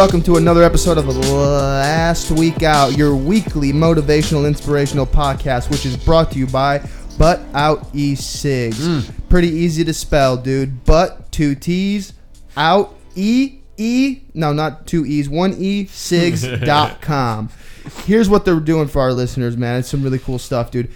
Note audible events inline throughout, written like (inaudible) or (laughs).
Welcome to another episode of Last Week Out, your weekly motivational, inspirational podcast, which is brought to you by Butt Out E Cigs. Mm. Pretty easy to spell, dude. Butt two T's out E E. No, not two E's, one E Cigs.com. (laughs) Here's what they're doing for our listeners, man. It's some really cool stuff, dude.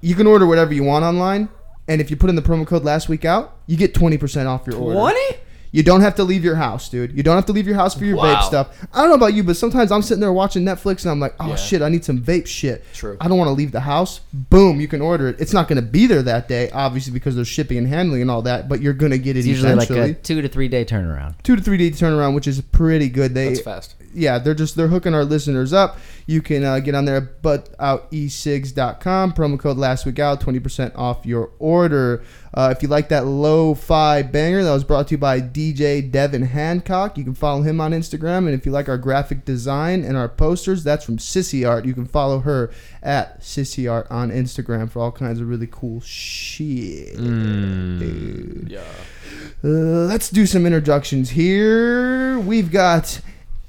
You can order whatever you want online, and if you put in the promo code Last Week Out, you get twenty percent off your order. Twenty? You don't have to leave your house, dude. You don't have to leave your house for your Wow. vape stuff. I don't know about you, but sometimes I'm sitting there watching Netflix and I'm like, oh Yeah. shit, I need some vape shit. True. I don't want to leave the house. Boom, you can order it. It's not going to be there that day, obviously, because there's shipping and handling and all that, but you're going to get it It's usually like a two to three day turnaround. Two to three day turnaround, which is pretty good. They That's fast. Yeah, they're just they're hooking our listeners up. You can uh, get on there but at buttouteCigs.com. Promo code last week out, twenty percent off your order. Uh, if you like that lo-fi banger, that was brought to you by DJ Devin Hancock. You can follow him on Instagram, and if you like our graphic design and our posters, that's from Sissy Art. You can follow her at Sissy Art on Instagram for all kinds of really cool shit. Dude. Yeah. Uh, let's do some introductions here. We've got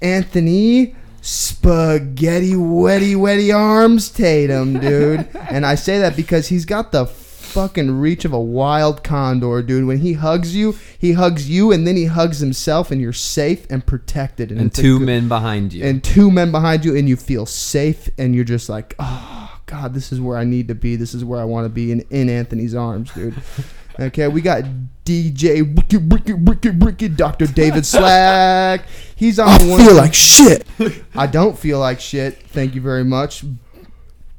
Anthony Spaghetti Wetty Wetty Arms Tatum, dude. (laughs) and I say that because he's got the fucking reach of a wild condor, dude. When he hugs you, he hugs you and then he hugs himself, and you're safe and protected. and it's a two good- men behind you. and two men behind you, and you feel safe, and you're just like, oh god, this is where I need to be. This is where I want to be in, in Anthony's arms, dude. (laughs) Okay, we got DJ Wicked Wicked Wicked Wicked Dr. David (laughs) Slack. He's on the one. feel like shit. I don't feel like shit. Thank you very much.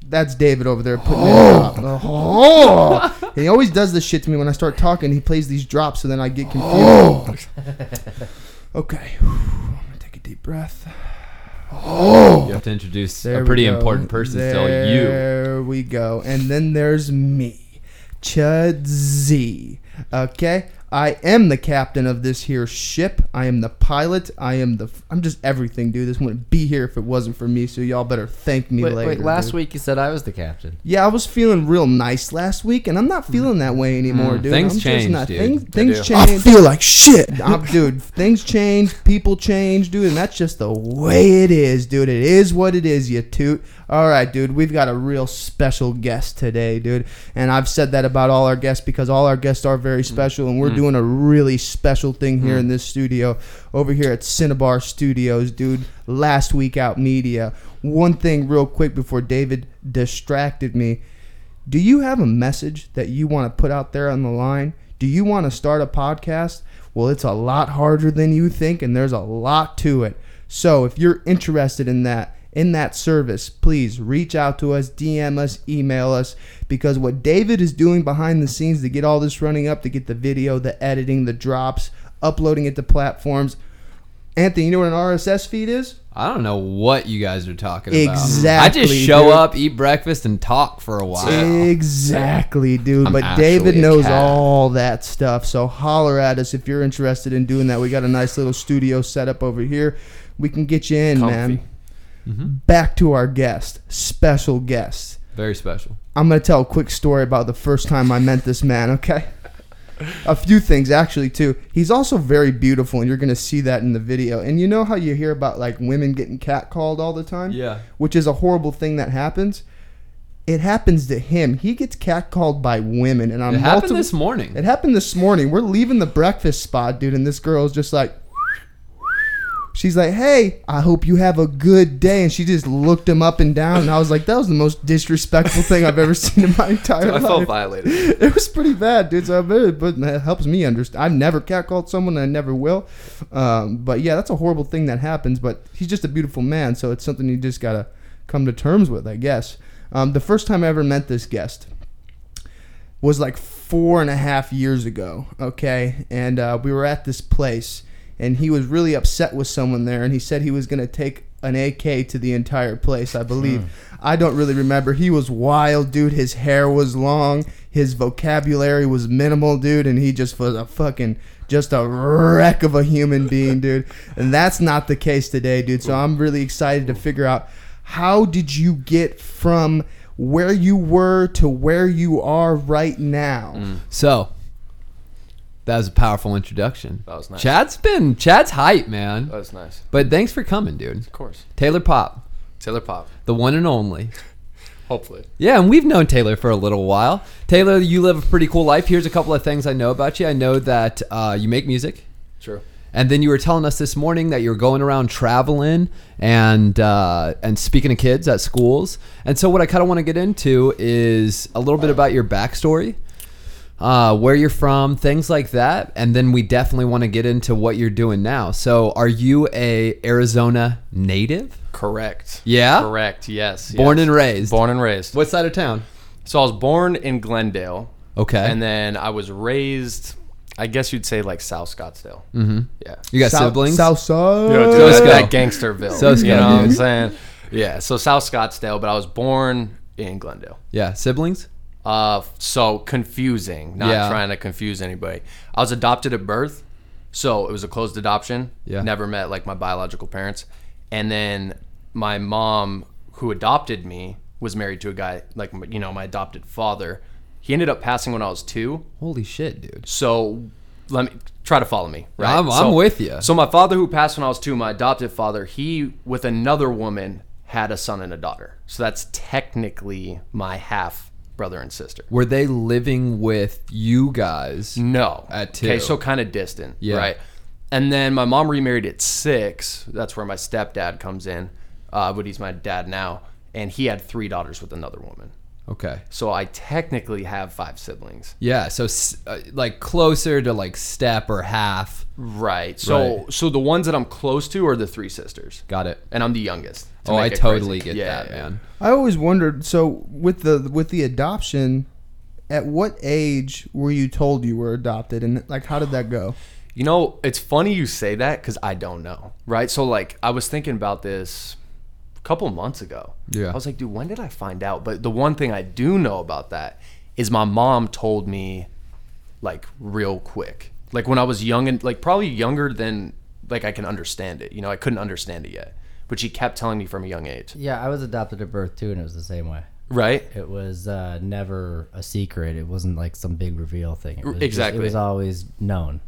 That's David over there putting it up. Oh. oh. He always does this shit to me when I start talking. He plays these drops, so then I get confused. Oh. Okay, I'm gonna take a deep breath. Oh, you have to introduce There a pretty important person still. You. There we go. And then there's me, Chud Z. Okay, I am the captain of this here ship. I am the pilot. I am the. I'm just everything, dude. This wouldn't be here if it wasn't for me. So y'all better thank me Wait, later. wait, last dude. week you said I was the captain. Yeah, I was feeling real nice last week, and I'm not feeling that way anymore, Mm, dude. things I'm just change, not- dude. Things, They things do. change. I feel like shit, (laughs) I'm, dude. Things change, people change, dude, and that's just the way it is, dude. It is what it is, you toot. All right, dude. We've got a real special guest today, dude, and I've said that about all our guests because all our guests are very mm. special, and we're mm. doing a really special thing here mm. in this studio over here at Cinnabar Studios, dude. Last week out media. One thing, real quick, before David distracted me. Do you have a message that you want to put out there on the line? Do you want to start a podcast? Well, it's a lot harder than you think, and there's a lot to it. So, if you're interested in that, in that service, please reach out to us, DM us, email us, because what David is doing behind the scenes to get all this running up, to get the video, the editing, the drops, uploading it to platforms. Anthony, you know what an RSS feed is? I don't know what you guys are talking about. Exactly, I just show dude. up, eat breakfast, and talk for a while. Exactly, dude. I'm but David knows cat. all that stuff. So holler at us if you're interested in doing that. We got a nice little studio set up over here. We can get you in, man. Comfy. Back to our guest, special guest. Very special. I'm gonna tell a quick story about the first time I met this man. Okay. A few things actually too. He's also very beautiful, and you're gonna see that in the video. And you know how you hear about like women getting catcalled all the time? Yeah. which is a horrible thing that happens. It happens to him. He gets catcalled by women, and I'm It happened this morning. It happened this morning. We're leaving the breakfast spot, dude, and this girl's just like, she's like, "Hey, I hope you have a good day," and she just looked him up and down, and I was like, "That was the most disrespectful thing I've ever (laughs) seen in my entire life. I felt violated. (laughs) It was pretty bad, dude. So I really, but it helps me understand. I've never catcalled someone, and I never will. Um, but yeah, that's a horrible thing that happens. But he's just a beautiful man, so it's something you just gotta come to terms with, I guess. Um, the first time I ever met this guest was like four and a half years ago. Okay, and uh, we were at this place, and he was really upset with someone there, and he said he was gonna take an AK to the entire place. I believe. Hmm. I don't really remember. He was wild, dude. His hair was long. His vocabulary was minimal, dude, and he just was a fucking just a wreck of a human being, dude. And that's not the case today, dude. So I'm really excited to figure out how did you get from where you were to where you are right now. Hmm. So, That was a powerful introduction. That was nice. Chad's been Chad's hype, man. That was nice. But thanks for coming, dude. Of course. Taylor Pop, Taylor Pop. the one and only. (laughs) Hopefully. Yeah, and we've known Taylor for a little while. Taylor, you live a pretty cool life. Here's a couple of things I know about you. I know that uh, you make music. True. And then you were telling us this morning that you're going around traveling and uh, and speaking to kids at schools. And so what I kind of want to get into is a little bit about your backstory, uh, where you're from, things like that. And then we definitely want to get into what you're doing now. So are you a Arizona native? Correct. Yeah? Correct. Yes. Born yes. and raised. Born and raised. What side of town? So I was born in Glendale. Okay. And then I was raised, I guess you'd say like South Scottsdale. Mm-hmm. Yeah. you got South, siblings? South side. You know, So that, let's Gangsterville. So you go, know what I'm saying? Yeah. So South Scottsdale, but I was born in Glendale. yeah, siblings? Uh, so confusing. Not Yeah. trying to confuse anybody. I was adopted at birth, so it was a closed adoption. Yeah. Never met like my biological parents, and then my mom, who adopted me, was married to a guy like you know my adopted father. He ended up passing when I was two. Holy shit, dude. So let me try to follow me. Right? I'm- I'm So- with ya. So my father, who passed when I was two, my adopted father, he with another woman had a son and a daughter. So that's technically my half brother and sister. Were they living with you guys? No. At two. Okay, so kind of distant. Yeah. Right. And then my mom remarried at six. That's where my stepdad comes in, uh, but he's my dad now. And he had three daughters with another woman. Okay. So I technically have five siblings. Yeah, so uh, like closer to like step or half. Right. So Right. so the ones that I'm close to are the three sisters. Got it. And I'm the youngest. to Oh, I totally crazy. get Yeah, that, yeah. man. I always wondered. So with the with the adoption, at what age were you told you were adopted, and like how did that go? You know, it's funny you say that because I don't know. Right. So like I was thinking about this a couple months ago. Yeah. I was like, dude, when did I find out? But the one thing I do know about that is my mom told me like real quick. Like when I was young and like probably younger than like I can understand it. You know, I couldn't understand it yet. But she kept telling me from a young age. Yeah, I was adopted at birth too, and it was the same way. Right? It was uh, never a secret. It wasn't like some big reveal thing. It was just- Exactly. it was always known.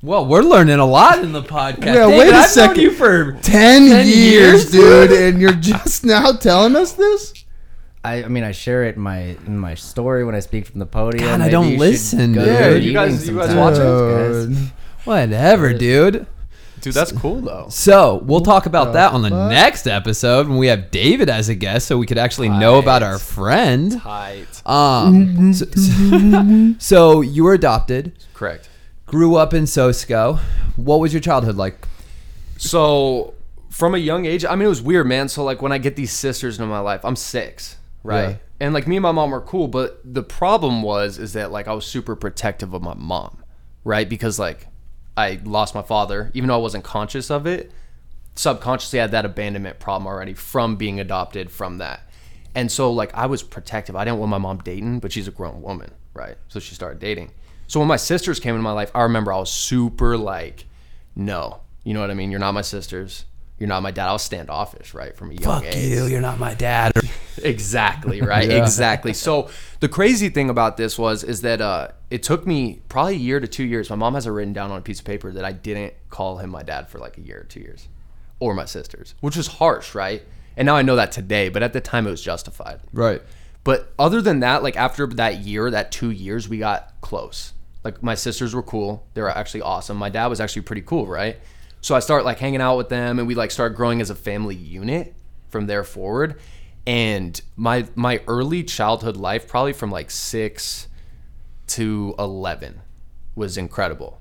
Well, we're learning a lot in the podcast. Yeah, David, wait a I've known second. you for 10, 10 years, years, dude, and you're just now telling us this? I, I mean, I share it in my in my story when I speak from the podium. God, I don't listen, dude. Yeah, you guys- meeting you guys sometime, watching? guys. Whatever, dude. Dude, that's cool though. So we'll talk about that on the fuck? next episode when we have David as a guest, so we could actually know about our friend. Tight. Um, so, (laughs) so- so you were adopted, Correct. Grew up in Sosco. What was your childhood like? So from a young age, I mean, it was weird, man. So like when I get these sisters into my life, I'm six, right? Yeah. And like me and my mom were cool, but the problem was is that like I was super protective of my mom, right? Because like I lost my father, even though I wasn't conscious of it. Subconsciously, I had that abandonment problem already from being adopted from that. And so like I was protective. I didn't want my mom dating, but she's a grown woman, right? So she started dating. So when my sisters came into my life, I remember I was super like, no, you know what I mean? You're not my sisters. You're not my dad. I was standoffish, right, from a young age. you. You're not my dad. (laughs) Exactly, (laughs) right? Yeah. Exactly. So the crazy thing about this was is that uh, it took me probably a year to two years. My mom has it written down on a piece of paper that I didn't call him my dad for like a year or two years, or my sisters, which was harsh, right? And now I know that today, but at the time it was justified. Right. But other than that, like after that year, that two years, we got close. Like my sisters were cool. They were actually awesome. My dad was actually pretty cool, right? So I start like hanging out with them and we like start growing as a family unit from there forward. And my my early childhood life, probably from like six to eleven, was incredible.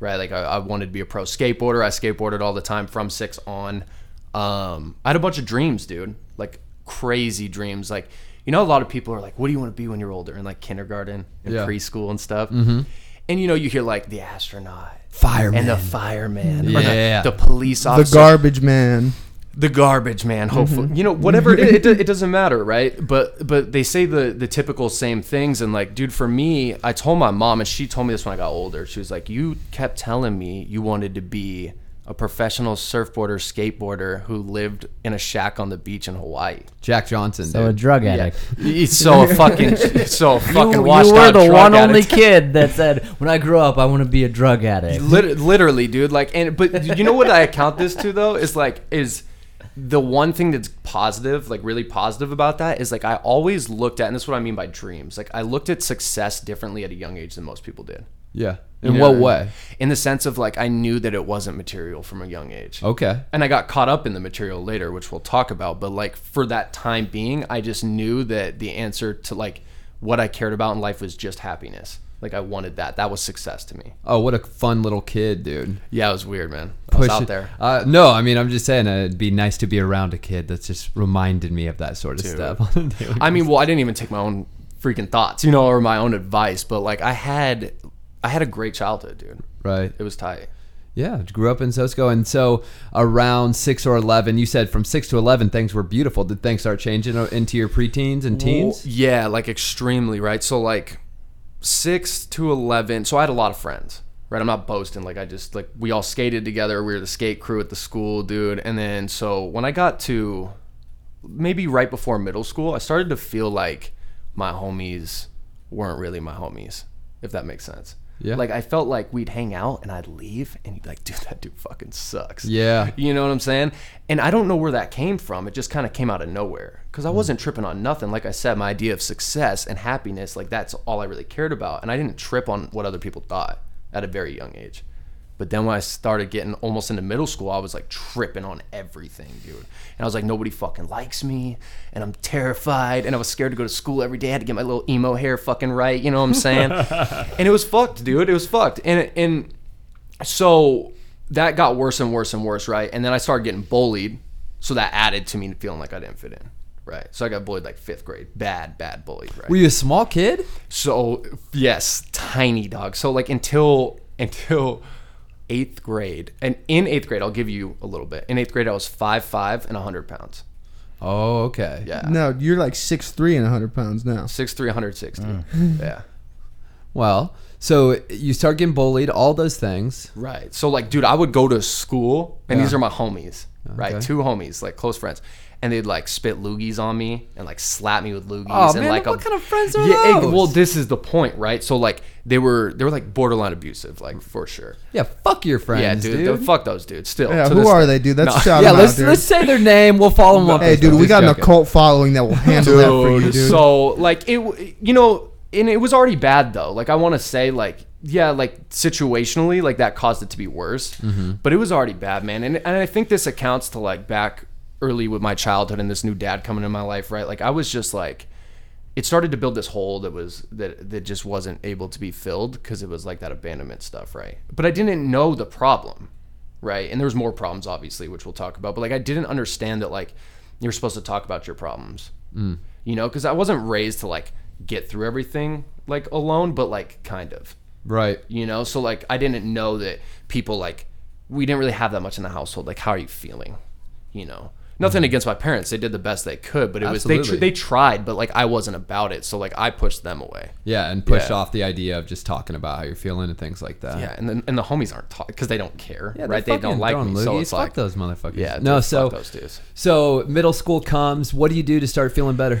Right? Like I, I wanted to be a pro skateboarder. I skateboarded all the time from six on. Um, I had a bunch of dreams, dude. Like crazy dreams. Like you know, a lot of people are like, "What do you want to be when you're older?" In like kindergarten and Yeah. preschool and stuff. Mm-hmm. And you know, you hear like the astronaut, Fireman. and the fireman, or the- Yeah. the, police officer, The garbage man. the garbage man mm-hmm. hopefully. You know whatever it, is, it, it doesn't matter right? But but they say the the typical same things. And like dude for me i told my mom and she told me this when i got older. She was like you kept telling me you wanted to be a professional surfboarder, skateboarder who lived in a shack on the beach in Hawaii. Jack Johnson. So a dude. drug Yeah, addict. he's so a fucking so a (laughs) fucking You, washed you were out the drug one only kid that said, "When I grow up, I want to be a drug addict." Lit- literally, dude. Like, and but you know what I account this to though is like is the one thing that's positive, like really positive about that is like I always looked at, and this is what I mean by dreams. Like I looked at success differently at a young age than most people did. Yeah. In You what way? In the sense of like I knew that it wasn't material from a young age. Okay. And I got caught up in the material later, which we'll talk about. But like for that time being, I just knew that the answer to like what I cared about in life was just happiness. Like I wanted that. That was success to me. Oh, what a fun little kid, dude. Yeah, it was weird, man. I was Push out it- there. Uh, no, I mean, I'm just saying uh, it'd be nice to be around a kid that's just reminded me of that sort of Dude. stuff. on a daily I mean, well, I didn't even take my own freaking thoughts, you know, or my own advice, but like I had, I had a great childhood, dude. Right. It was tight. Yeah, grew up in Sosco, and so around six or eleven, you said from six to eleven things were beautiful. Did things start changing into your preteens and teens? Well, yeah, like extremely, right? So like six to eleven. So I had a lot of friends, right? I'm not boasting. Like I just like we all skated together. We were the skate crew at the school, dude. And then so when I got to maybe right before middle school, I started to feel like my homies weren't really my homies, if that makes sense. Yeah. Like I felt like we'd hang out and I'd leave and he'd be like, dude, that dude fucking sucks. Yeah. (laughs) You know what I'm saying? And I don't know where that came from. It just kind of came out of nowhere because I mm. wasn't tripping on nothing. Like I said, my idea of success and happiness, like that's all I really cared about. And I didn't trip on what other people thought at a very young age. But then when I started getting almost into middle school, I was like tripping on everything, dude. And I was like, nobody fucking likes me, and I'm terrified, and I was scared to go to school every day. I had to get my little emo hair fucking right, you know what I'm saying? (laughs) and it was fucked, dude. It was fucked. And and so that got worse and worse and worse, right? And then I started getting bullied, so that added to me feeling like I didn't fit in, right? So I got bullied like fifth grade, bad, bad bullied, right? Were you a small kid? So yes, tiny dog. So like until until eighth grade, and in eighth grade, I'll give you a little bit. In eighth grade, I was five five and hundred pounds. Oh, okay. Yeah, No, you're like six three and hundred pounds now. six three, hundred sixty. Mm. (laughs) Yeah, Well, so you start getting bullied, all those things. right. So like, dude, I would go to school, and these are my homies, right? Two homies, like close friends. And they'd like spit loogies on me and like slap me with loogies Oh, and man, like what a- kind of friends are yeah, those? well, this is the point, right? So like they were they were like borderline abusive, like for sure. Yeah, fuck your friends, yeah, dude. dude, fuck those dudes. Still, Yeah, who are day. they, dude? Let's No. shout yeah, let's out, dude. let's say their name. We'll follow them up. hey, dude, we got an joking. occult following that will handle that for you, Dude, dude. So like it, you know, and it was already bad though. Like I want to say, like yeah, like situationally, like that caused it to be worse. Mm-hmm. But it was already bad, man. And and I think this accounts to like back early with my childhood and this new dad coming in my life, right? Like I was just like. It started to build this hole that was that that just wasn't able to be filled because it was like that abandonment stuff, right? But I didn't know the problem, right? And there was more problems, obviously, which we'll talk about. But like I didn't understand that like you're supposed to talk about your problems, mm. you know, because I wasn't raised to like get through everything like alone, but like kind of, right. you know. So like I didn't know that people like we didn't really have that much in the household. Like, how are you feeling? You know, nothing against my parents; they did the best they could, but it was they tr- they tried, but like I wasn't about it, so like I pushed them away. Yeah, and pushed Yeah. off the idea of just talking about how you're feeling and things like that. Yeah, and then and the homies aren't talking because they don't care, Yeah, right? They don't like me, so it's fuck like those motherfuckers. yeah, no. dude, So those dudes. so middle school comes. What do you do to start feeling better?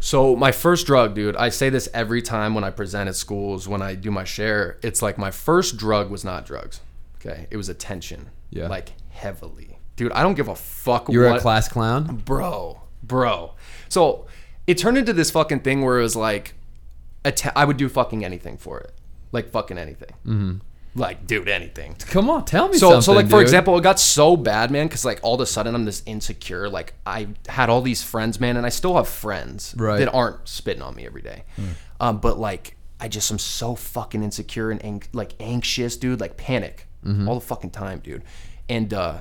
So my first drug, dude, I say this every time when I present at schools, when I do my share, it's like my first drug was not drugs. Okay. It was attention. Yeah. Like heavily. Dude, I don't give a fuck what You're what a class clown. bro, bro. So it turned into this fucking thing where it was like, I would do fucking anything for it, like fucking anything, mm-hmm. like dude, anything. Come on, tell me So, something. so like for dude. example, it got so bad, man, because like all of a sudden I'm this insecure. Like I had all these friends, man, and I still have friends Right. that aren't spitting on me every day. Um, but like I just am so fucking insecure and ang- like anxious, dude, like panic Mm-hmm. all the fucking time, dude. And uh,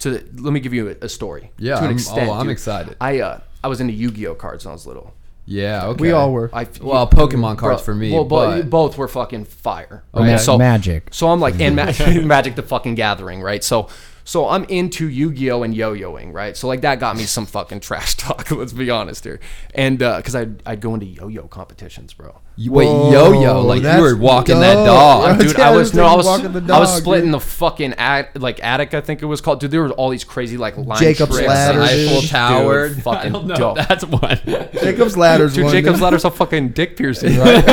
to let me give you a, a story. Yeah, to an I'm- extent, oh, I'm dude. excited. I uh, I was into Yu-Gi-Oh cards when I was little. yeah, okay. we all were. I Well, Pokemon cards Bro, for me. Well, but, but, both were fucking fire. Okay. Right? So Magic. So I'm like, and (laughs) ma- (laughs) Magic the fucking Gathering, right? So, so I'm into Yu-Gi-Oh and yo-yoing, right? So like that got me some fucking (laughs) trash talk. Let's be honest here, and because I'd I'd go into yo-yo competitions, bro. You- Wait, yo-yo, like you were walking that dog. Dude, Yeah, I was no, I was, walking I was dog, splitting dude. the fucking at, like attic. I think it was called. Dude, there was all these crazy like line Jacob's tricks. ladder, and dude. Eiffel Tower. (laughs) Dude, fucking I know. dope. That's one. Jacob's ladder's Dude, one. Jacob's dude. ladder's a fucking dick piercing, (laughs) right?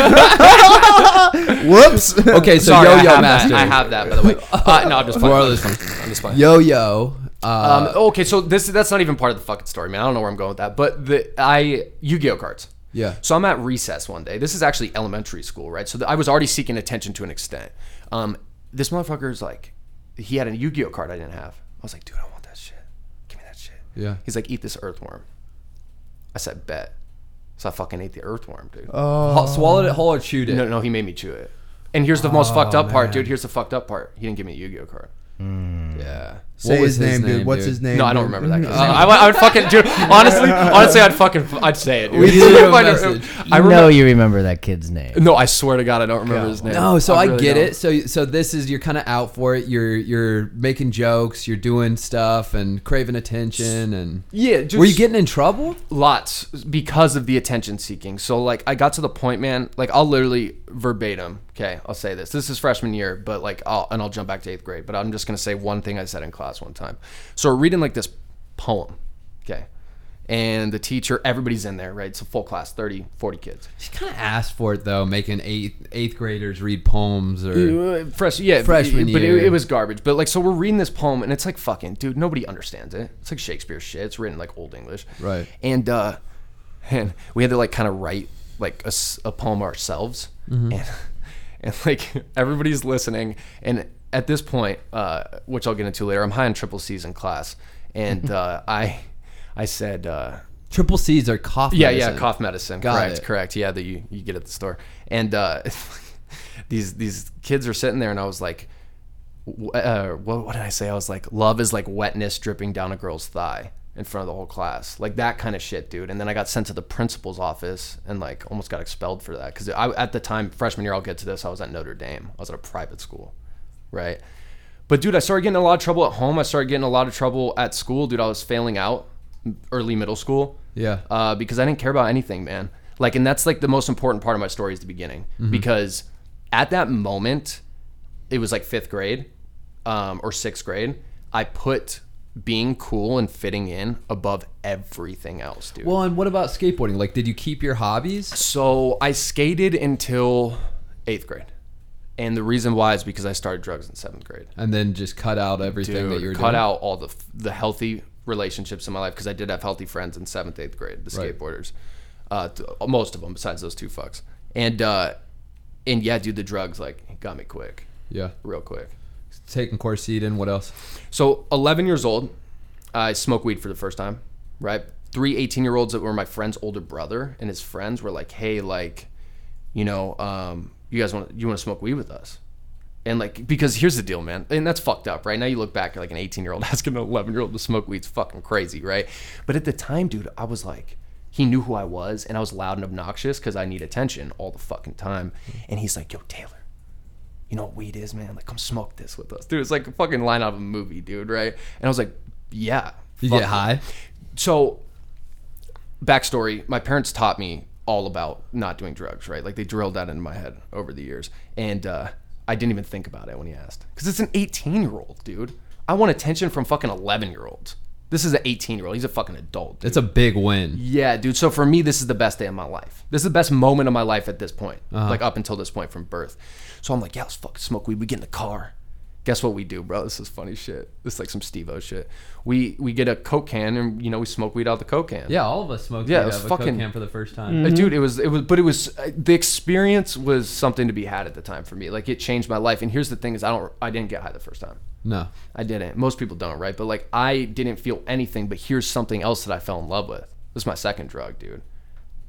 Whoops. (laughs) okay, so Sorry, yo-yo master. That. I have that, by the way. Uh, no, I'm just For our fine. I'm just fine. Yo-yo. Uh, Um, okay, so this that's not even part of the fucking story, man. I don't know where I'm going with that, but the I Yu-Gi-Oh cards. Yeah. So I'm at recess one day. This is actually elementary school, right? So th- I was already seeking attention to an extent. Um, this is like, he had a Yu-Gi-Oh card I didn't have. I was like, dude, I want that shit. Give me that shit. Yeah. He's like, eat this earthworm. I said, bet. So I fucking ate the earthworm, dude. Ho- swallowed it whole or chewed it? No, no, he made me chew it. And here's the most fucked up part, dude. Here's the fucked up part. He didn't give me a Yu-Gi-Oh card. Mm. Yeah. Say What was his name, his dude. What's dude? his name? No, I don't remember that kid's (laughs) name. I, I would fucking, dude. Honestly, honestly, I'd fucking, I'd say it. Dude. We need a I message. I You remember, know you remember that kid's name. No, I swear to God, I don't remember his name. No, so I, really get don't. it. So so this is you're kind of out for it. You're you're making jokes. You're doing stuff and craving attention. And Yeah, just were you getting in trouble? lots because of the attention seeking. So like, I got to the point, man. Like, I'll literally verbatim. Okay, I'll say this. This is freshman year, but like, I'll and I'll jump back to eighth grade. But I'm just gonna say one thing I said in class one time. So we're reading like this poem. Okay. And the teacher, everybody's in there, right? It's a full class, 30, 40 kids. She kind of asked for it though, making eighth eighth graders read poems or Fresh, yeah, Freshman but year. It, it was garbage. But like, so we're reading this poem, and it's like fucking, dude, nobody understands it. It's like Shakespeare shit. It's written like old English, Right. And uh, and we had to like kind of write like a poem ourselves, Mm-hmm. and (laughs) and like (laughs) everybody's listening. And at this point, uh, which I'll get into later, I'm high on triple C's in class, and (laughs) uh, I I said. Uh, triple C's are cough. yeah, medicine. yeah, cough medicine. Got correct, it. correct. Yeah, that you, you get at the store. And uh, (laughs) these these kids are sitting there, and I was like, uh, what, what did I say? I was like, love is like wetness dripping down a girl's thigh in front of the whole class, like that kind of shit, dude. And then I got sent to the principal's office and like almost got expelled for that because I at the time freshman year, I'll get to this. I was at Notre Dame. I was at a private school, right? But dude, I started getting in a lot of trouble at home. I started getting in a lot of trouble at school, dude. I was failing out early middle school Yeah. uh, because I didn't care about anything, man. Like, and that's like the most important part of my story is the beginning because at that moment, it was like fifth grade um, or sixth grade. I put being cool and fitting in above everything else, dude. Well, and what about skateboarding? Like, did you keep your hobbies? So I skated until eighth grade. And the reason why is because I started drugs in seventh grade. And then just cut out everything that you were cut doing? out all the the healthy relationships in my life because I did have healthy friends in seventh, eighth grade, the Right. skateboarders, uh, th- most of them besides those two fucks. And uh, and yeah, dude, the drugs like got me quick, Yeah. real quick. Taking Coricidin. What else? So 11 years old, I smoked weed for the first time, right? Three 18 year olds that were my friend's older brother and his friends were like, hey, like, you know, um, you guys want you want to smoke weed with us? And like, because here's the deal, man, and that's fucked up, right? Now you look back, like an 18 year old (laughs) asking an 11 year old to smoke weed's fucking crazy, right? But at the time, dude, I was like, he knew who I was, and I was loud and obnoxious because I need attention all the fucking time. And he's like, yo, Taylor, you know what weed is, man? Like, come smoke this with us, dude. It's like a fucking line out of a movie, dude, right? And I was like, yeah. You get it. high? So, backstory: my parents taught me all about not doing drugs, right? Like they drilled that into my head over the years, and uh, I didn't even think about it when he asked, because it's an 18 year old, dude. I want attention from fucking 11 year olds. This is an 18 year old. He's a fucking adult. Dude. It's a big win. Yeah, dude. So for me, this is the best day of my life. This is the best moment of my life at this point, Uh-huh. like up until this point from birth. So I'm like, yeah, let's fucking smoke weed. We get in the car. Guess what we do, bro? This is funny shit. This is like some Steve-O shit. We we get a Coke can and you know we smoke weed out the Coke can. Yeah, all of us smoked Yeah, weed it was out of a fucking- Coke can for the first time. Uh, dude it was it was but it was uh, the experience was something to be had at the time for me like it changed my life and here's the thing is i don't i didn't get high the first time No. i didn't most people don't right but like i didn't feel anything but here's something else that i fell in love with this is my second drug dude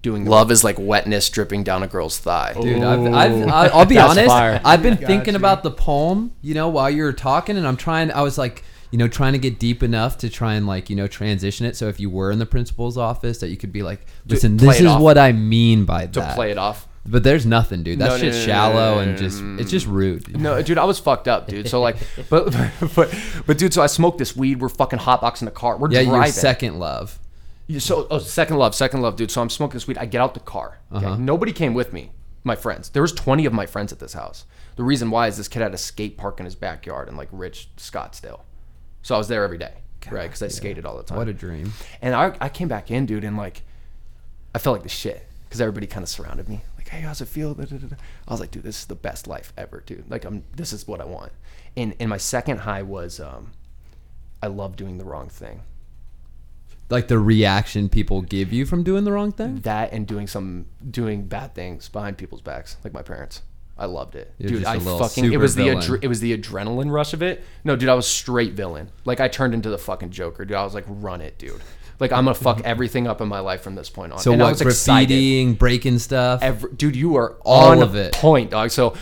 doing love is like wetness dripping down a girl's thigh Dude, I've, I've, I- I'll be (laughs) That's honest. fire. I've been Got thinking you. about the poem, you know, while you were talking, and I'm trying. I was like, you know, trying to get deep enough to try and like, you know, transition it. So if you were in the principal's office, that you could be like, listen, play this it is off. what I mean by to that. play it off But there's nothing, dude. That No, no, shit's no, no, shallow no, and no, just mm. it's just rude. No, dude, I was fucked up, dude. So like, but (laughs) but but dude, so I smoked this weed. We're fucking hotboxing the car. We're Yeah, driving. your second love. So, oh, second love, second love, dude. So I'm smoking this weed. I get out the car. Okay? Uh-huh. Nobody came with me. my friends. There was 20 of my friends at this house. The reason why is this kid had a skate park in his backyard in like rich Scottsdale. So I was there every day, right? Because I skated all the time. What a dream. And I, I came back in, dude, and like, I felt like the shit because everybody kind of surrounded me. Like, hey, how's it feel? Da, da, da. I was like, dude, this is the best life ever, dude. Like, I'm, this is what I want. And, and my second high was, um, I love doing the wrong thing. Like the reaction people give you from doing the wrong thing? That and doing some, doing bad things behind people's backs, like my parents. I loved it, You're dude. I fucking. It was the villain. adre- it was the adrenaline rush of it. No, dude, I was straight villain. Like I turned into the fucking Joker, dude. I was like, run it, dude. Like I'm gonna fuck (laughs) everything up in my life from this point on. So and I what, was excited. breaking stuff? Every, dude, you are All of it. point, dog. So,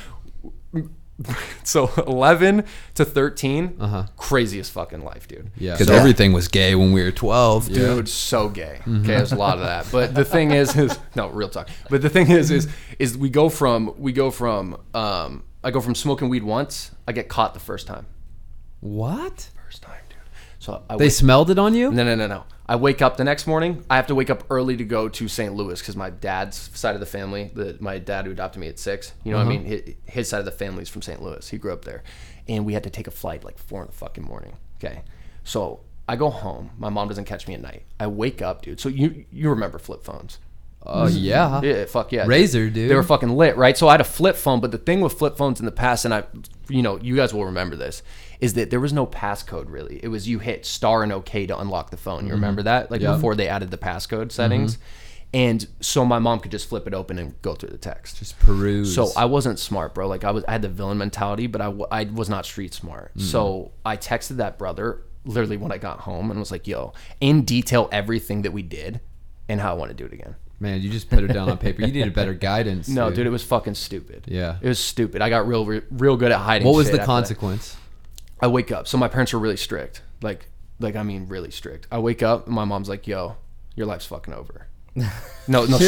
(laughs) so 11 to 13, Uh-huh. craziest fucking life, dude. Yeah. Because So- everything was gay when we were 12. Dude, so gay. Okay, there's a lot of that. But the thing is, is (laughs) no real talk. But the thing is, is is we go from we go from um I go from smoking weed once, I get caught the first time. What? First time, dude. So I They wake- smelled it on you? no, no, no, no. I wake up the next morning. I have to wake up early to go to St. Louis because my dad's side of the family, the, my dad who adopted me at six, you know what I uh-huh. mean? His, his side of the family is from St. Louis. He grew up there. And we had to take a flight like four in the fucking morning. Okay. So I go home. My mom doesn't catch me at night. I wake up, dude. So you you remember flip phones. Oh, yeah. Yeah, fuck yeah. Razr, dude. They were fucking lit, right? So I had a flip phone, but the thing with flip phones in the past, and I, you know, you guys will remember this, is that there was no passcode really. It was you hit star and OK to unlock the phone. You mm-hmm. remember that? Like Yeah. before they added the passcode settings. Mm-hmm. And so my mom could just flip it open and go through the text. Just peruse. So I wasn't smart, bro. Like I was, I had the villain mentality, but I, w- I was not street smart. Mm. So I texted that brother literally when I got home and was like, "Yo, in detail everything that we did and how I want to do it again." Man, you just put it down on paper. You needed better (laughs) guidance. No, dude, it was fucking stupid. Yeah. it was stupid. I got real, re- real good at hiding. What was the consequence? I wake up. So my parents were really strict. Like, like I mean, really strict. I wake up. and My mom's like, "Yo, your life's fucking over." No, no, (laughs) no,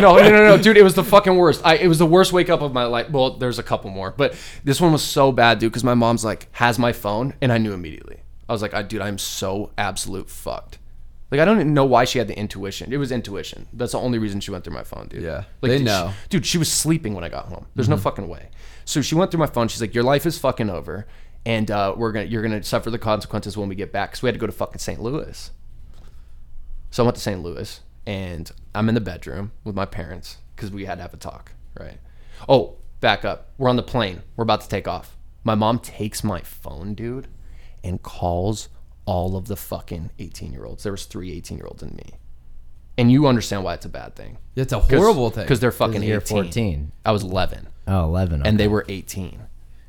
no, no, no, dude. It was the fucking worst. I, it was the worst wake up of my life. Well, there's a couple more, but this one was so bad, dude. Because my mom's like has my phone, and I knew immediately. I was like, I, dude, I'm so absolute fucked. Like I don't even know why she had the intuition. It was intuition. That's the only reason she went through my phone, dude. Yeah, like they dude, know. She, dude, she was sleeping when I got home. There's no mm-hmm. fucking way. So she went through my phone. She's like, "Your life is fucking over, and uh, we're gonna you're gonna suffer the consequences when we get back." Because we had to go to fucking St. Louis. So I went to St. Louis, and I'm in the bedroom with my parents because we had to have a talk, right? Oh, back up. We're on the plane. We're about to take off. My mom takes my phone, dude, and calls all of the fucking 18 year olds. There was three 18 year olds and me. And you understand why it's a bad thing. It's a horrible thing. Because they're fucking you're 18. 14. I was 11 Oh, 11. and they were 18.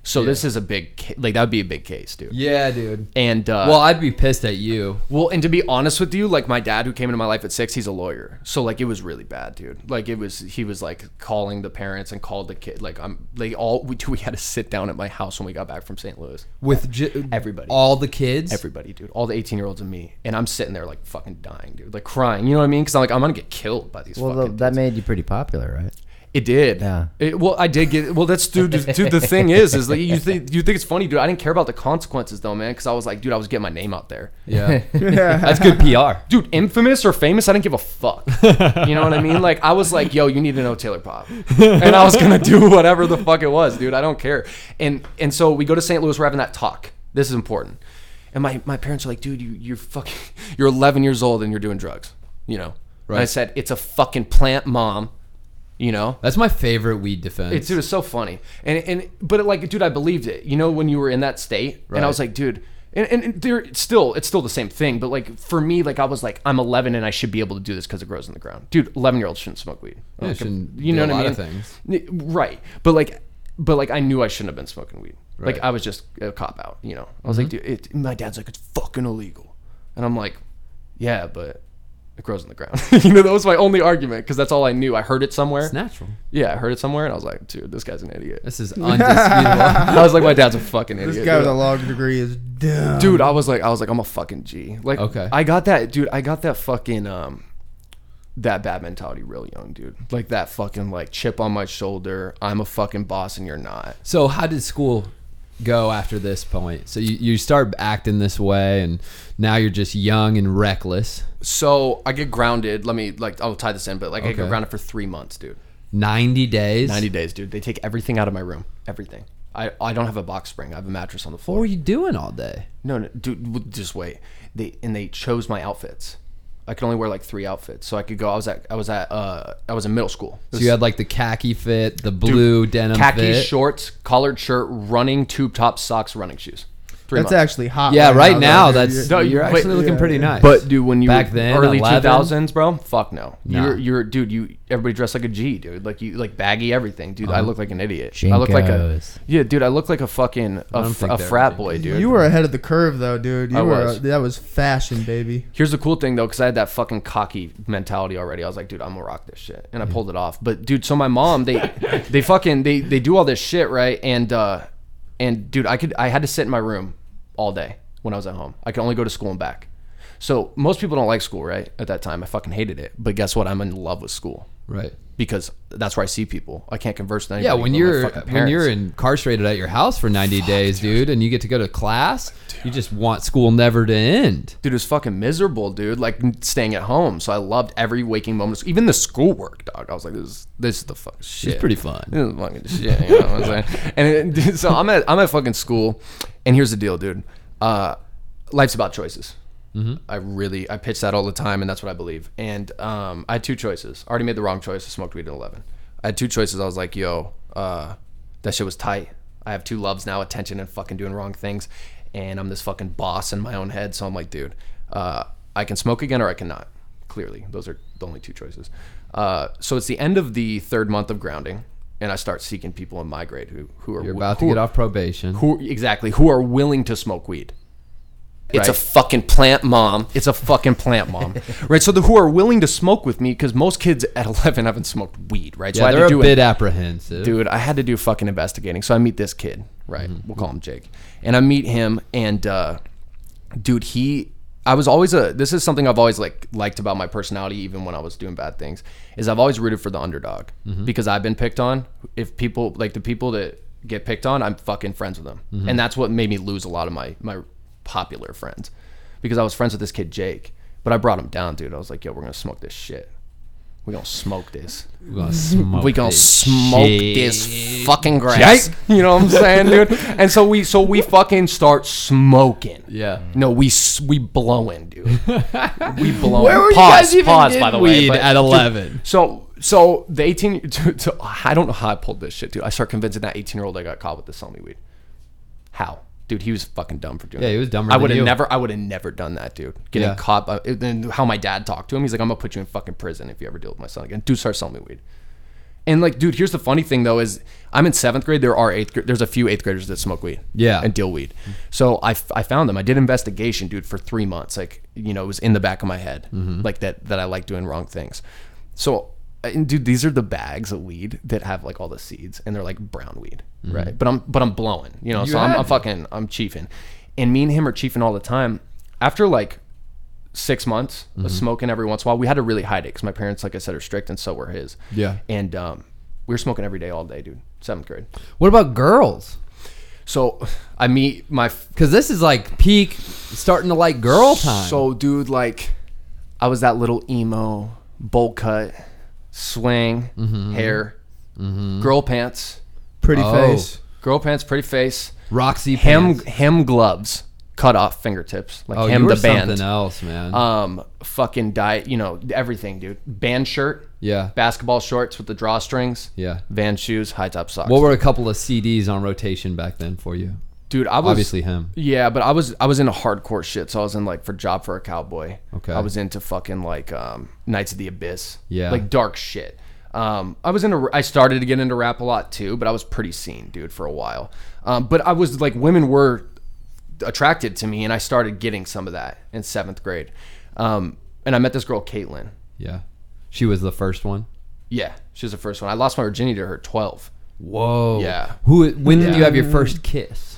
So this is a big, ca- like, that would be a big case, dude. yeah, dude. And, uh, Well, I'd be pissed at you. well, and to be honest with you, like my dad who came into my life at six, he's a lawyer. So like it was really bad, dude. Like it was he was like calling the parents and called the kid. Like I'm they all we we had to sit down at my house when we got back from St. Louis. With j- Everybody. all the kids. Everybody, dude. All the 18 year olds and me. And I'm sitting there like fucking dying, dude. Like crying. You know what I mean? Because I'm like, I'm going to get killed by these well, fucking the, that dudes. made you pretty popular, right? It did. Yeah. It, well, I did get. Well, that's dude. dude the thing is, is like you (laughs) think you think it's funny, dude. I didn't care about the consequences though, man. Because I was like, dude, I was getting my name out there. Yeah, (laughs) that's good PR. dude, infamous or famous, I didn't give a fuck. You know what I mean? Like I was like, yo, you need to know Taylor Pop, and I was gonna do whatever the fuck it was, dude. I don't care. And and so we go to St. Louis. We're having that talk. This is important. And my my parents are like, dude, you you're fucking (laughs) you're 11 years old and you're doing drugs. You know. And I said it's a fucking plant, mom. You know. That's my favorite weed defense. It's, dude, it's so funny. And and but like, dude, I believed it. You know, when you were in that state, and I was like, dude, and, and, they're it's still it's still the same thing. But like for me, like I was like, I'm 11 and I should be able to do this because it grows in the ground. Dude, 11 year olds shouldn't smoke weed. Yeah, Like, shouldn't you know what I mean? things. Right. But like, but like I knew I shouldn't have been smoking weed. Like I was just a cop out. You know, I was like, mm-hmm. dude, it, my dad's like, it's fucking illegal, and I'm like, yeah, but. It grows in the ground. (laughs) you know, that was my only argument because that's all I knew. I heard it somewhere. It's natural. Yeah, I heard it somewhere, and I was like, dude, this guy's an idiot. This is (laughs) undisputable. I was like, my dad's a fucking idiot. This guy with a dude. law degree is dumb. Dude, I was like, I was like, I'm a fucking G. Like, Okay. I got that, dude. I got that fucking um, that bad mentality real young, dude. Like that fucking like chip on my shoulder. I'm a fucking boss, and you're not. so, how did school go after this point? So you, you start acting this way, and now you're just young and reckless. So I get grounded. Let me like I'll tie this in, but like I Okay. get grounded for three months, dude. 90 days. 90 days, dude. They take everything out of my room. Everything. I, I don't have a box spring. I have a mattress on the floor. What floor. were you doing all day? No, no, dude, w- just wait. They and they chose my outfits. I could only wear like three outfits, so I could go. I was at I was at uh I was in middle school. So you had like the khaki fit, the blue denim khaki fit. shorts, collared shirt, running tube top socks, running shoes. Three That's months. actually hot. Yeah, right now though, dude. that's No, you're but- actually looking yeah, pretty yeah. nice. But dude, when you Back were then, early 11? two thousands, bro, fuck no. Nah. You're you're dude. You everybody dressed like a G, dude. Like you like baggy everything, dude. I look like an idiot. I look like a Jinkos. yeah, dude. I look like a fucking a, don't fr- think a they're frat Jinkos. boy, dude. You were ahead of the curve though, dude. You I were was. that was fashion, baby. Here's the cool thing though, because I had that fucking cocky mentality already. I was like, dude, I'm gonna rock this shit, and I pulled it off. But dude, so my mom, they, (laughs) they fucking, they, they do all this shit, right? And, uh, and dude, I could, I had to sit in my room all day when I was at home. I could only go to school and back. So most people don't like school, right? At that time, I fucking hated it. But guess what? I'm in love with school right. because that's where I see people. I can't converse with Yeah, when you're when you're incarcerated at your house for 90 days, dude, and you get to go to class, you just want school never to end. dude, it was fucking miserable, dude. Like staying at home. So I loved every waking moment. Even the schoolwork, dog. I was like, this is this is the fuck shit. It's pretty fun. This is fucking shit. You know what I'm saying? (laughs) And it, so I'm at I'm at fucking school, and here's the deal, dude. Uh, life's about choices. I really I pitch that all the time, and that's what I believe. And um, I had two choices. I already made the wrong choice. I smoked weed at 11. I had two choices. I was like, yo, uh, that shit was tight. I have two loves now: attention and fucking doing wrong things. And I'm this fucking boss in my own head. So I'm like, dude, uh, I can smoke again or I cannot. Clearly, those are the only two choices. Uh, so it's the end of the third month of grounding, and I start seeking people in my grade who who are You're about to get off probation. who exactly who are willing to smoke weed. It's a fucking plant mom. It's a fucking plant mom, (laughs) right? So the who are willing to smoke with me because most kids at (laughs) 11 haven't smoked weed, right? so yeah, I had they're to a do bit it, apprehensive. dude. I had to do fucking investigating. So I meet this kid, right? Mm-hmm. We'll call him Jake, and I meet him, and uh, dude, he. I was always a. This is something I've always like liked about my personality, even when I was doing bad things. Is I've always rooted for the underdog Mm-hmm. because I've been picked on. If people like the people that get picked on, I'm fucking friends with them, Mm-hmm. and that's what made me lose a lot of my my popular friends because I was friends with this kid Jake, but I brought him down, dude. I was like, yo, we're gonna smoke this shit. We're gonna smoke this. We're gonna smoke. We gonna this smoke shit. this fucking grass. (laughs) You know what I'm saying, dude? And so we so we fucking start smoking. Yeah. No, we s- we blowing, dude. (laughs) We blowing. Where were you guys even pause, getting by the way. weed but- at dude, 11? so so the 18. (laughs) To, to, I don't know how I pulled this shit, dude. I start convincing that 18 year old I got caught with the selling me weed. How? Dude, he was fucking dumb for doing. Yeah, he was dumber I would have never. I would have never done that, dude. Getting Yeah. caught. By, then how my dad talked to him. He's like, "I'm gonna put you in fucking prison if you ever deal with my son again." Dude, start selling me weed. And like, dude, here's the funny thing though: is I'm in seventh grade. There are eighth. There's a few eighth graders that smoke weed. Yeah. And deal weed. So I, I found them. I did investigation, dude, for three months. Like, you know, it was in the back of my head, Mm-hmm. like that that I like doing wrong things. So, and dude, these are the bags of weed that have like all the seeds, and they're like brown weed, right? But I'm but I'm blowing, you know. Mm-hmm. You so I'm, I'm fucking I'm chiefing, and me and him are chiefing all the time. After like six months Mm-hmm. of smoking every once in a while. We had to really hide it because my parents, like I said, are strict, and so were his. Yeah. And um, we were smoking every day, all day, dude. Seventh grade. What about girls? So I meet my. Because this is like peak, starting to like girl time. So, dude, like, I was that little emo, bowl cut, swing, Mm-hmm. hair, girl pants, Pretty Oh. face. girl pants, pretty face, Roxy hem pants. hem gloves, cut off fingertips, like Oh, him you were the band. something else, man. Um, fucking diet, you know, everything, dude. Band shirt, yeah. basketball shorts with the drawstrings, Yeah. Van shoes, high top socks. What were a couple of CDs on rotation back then for you? Dude? I was Obviously him. Yeah, but I was I was into hardcore shit. So I was in like for Job for a Cowboy. Okay. I was into fucking like um, Knights of the Abyss. Yeah. Like dark shit. Um, I was into. I started to get into rap a lot too, but I was pretty scene, dude, for a while. Um, but I was like, women were attracted to me, and I started getting some of that in seventh grade. Um, and I met this girl, Caitlin. Yeah. She was the first one. Yeah, she was the first one. I lost my virginity to her twelve. Whoa. Yeah. Who? When did you have your first kiss?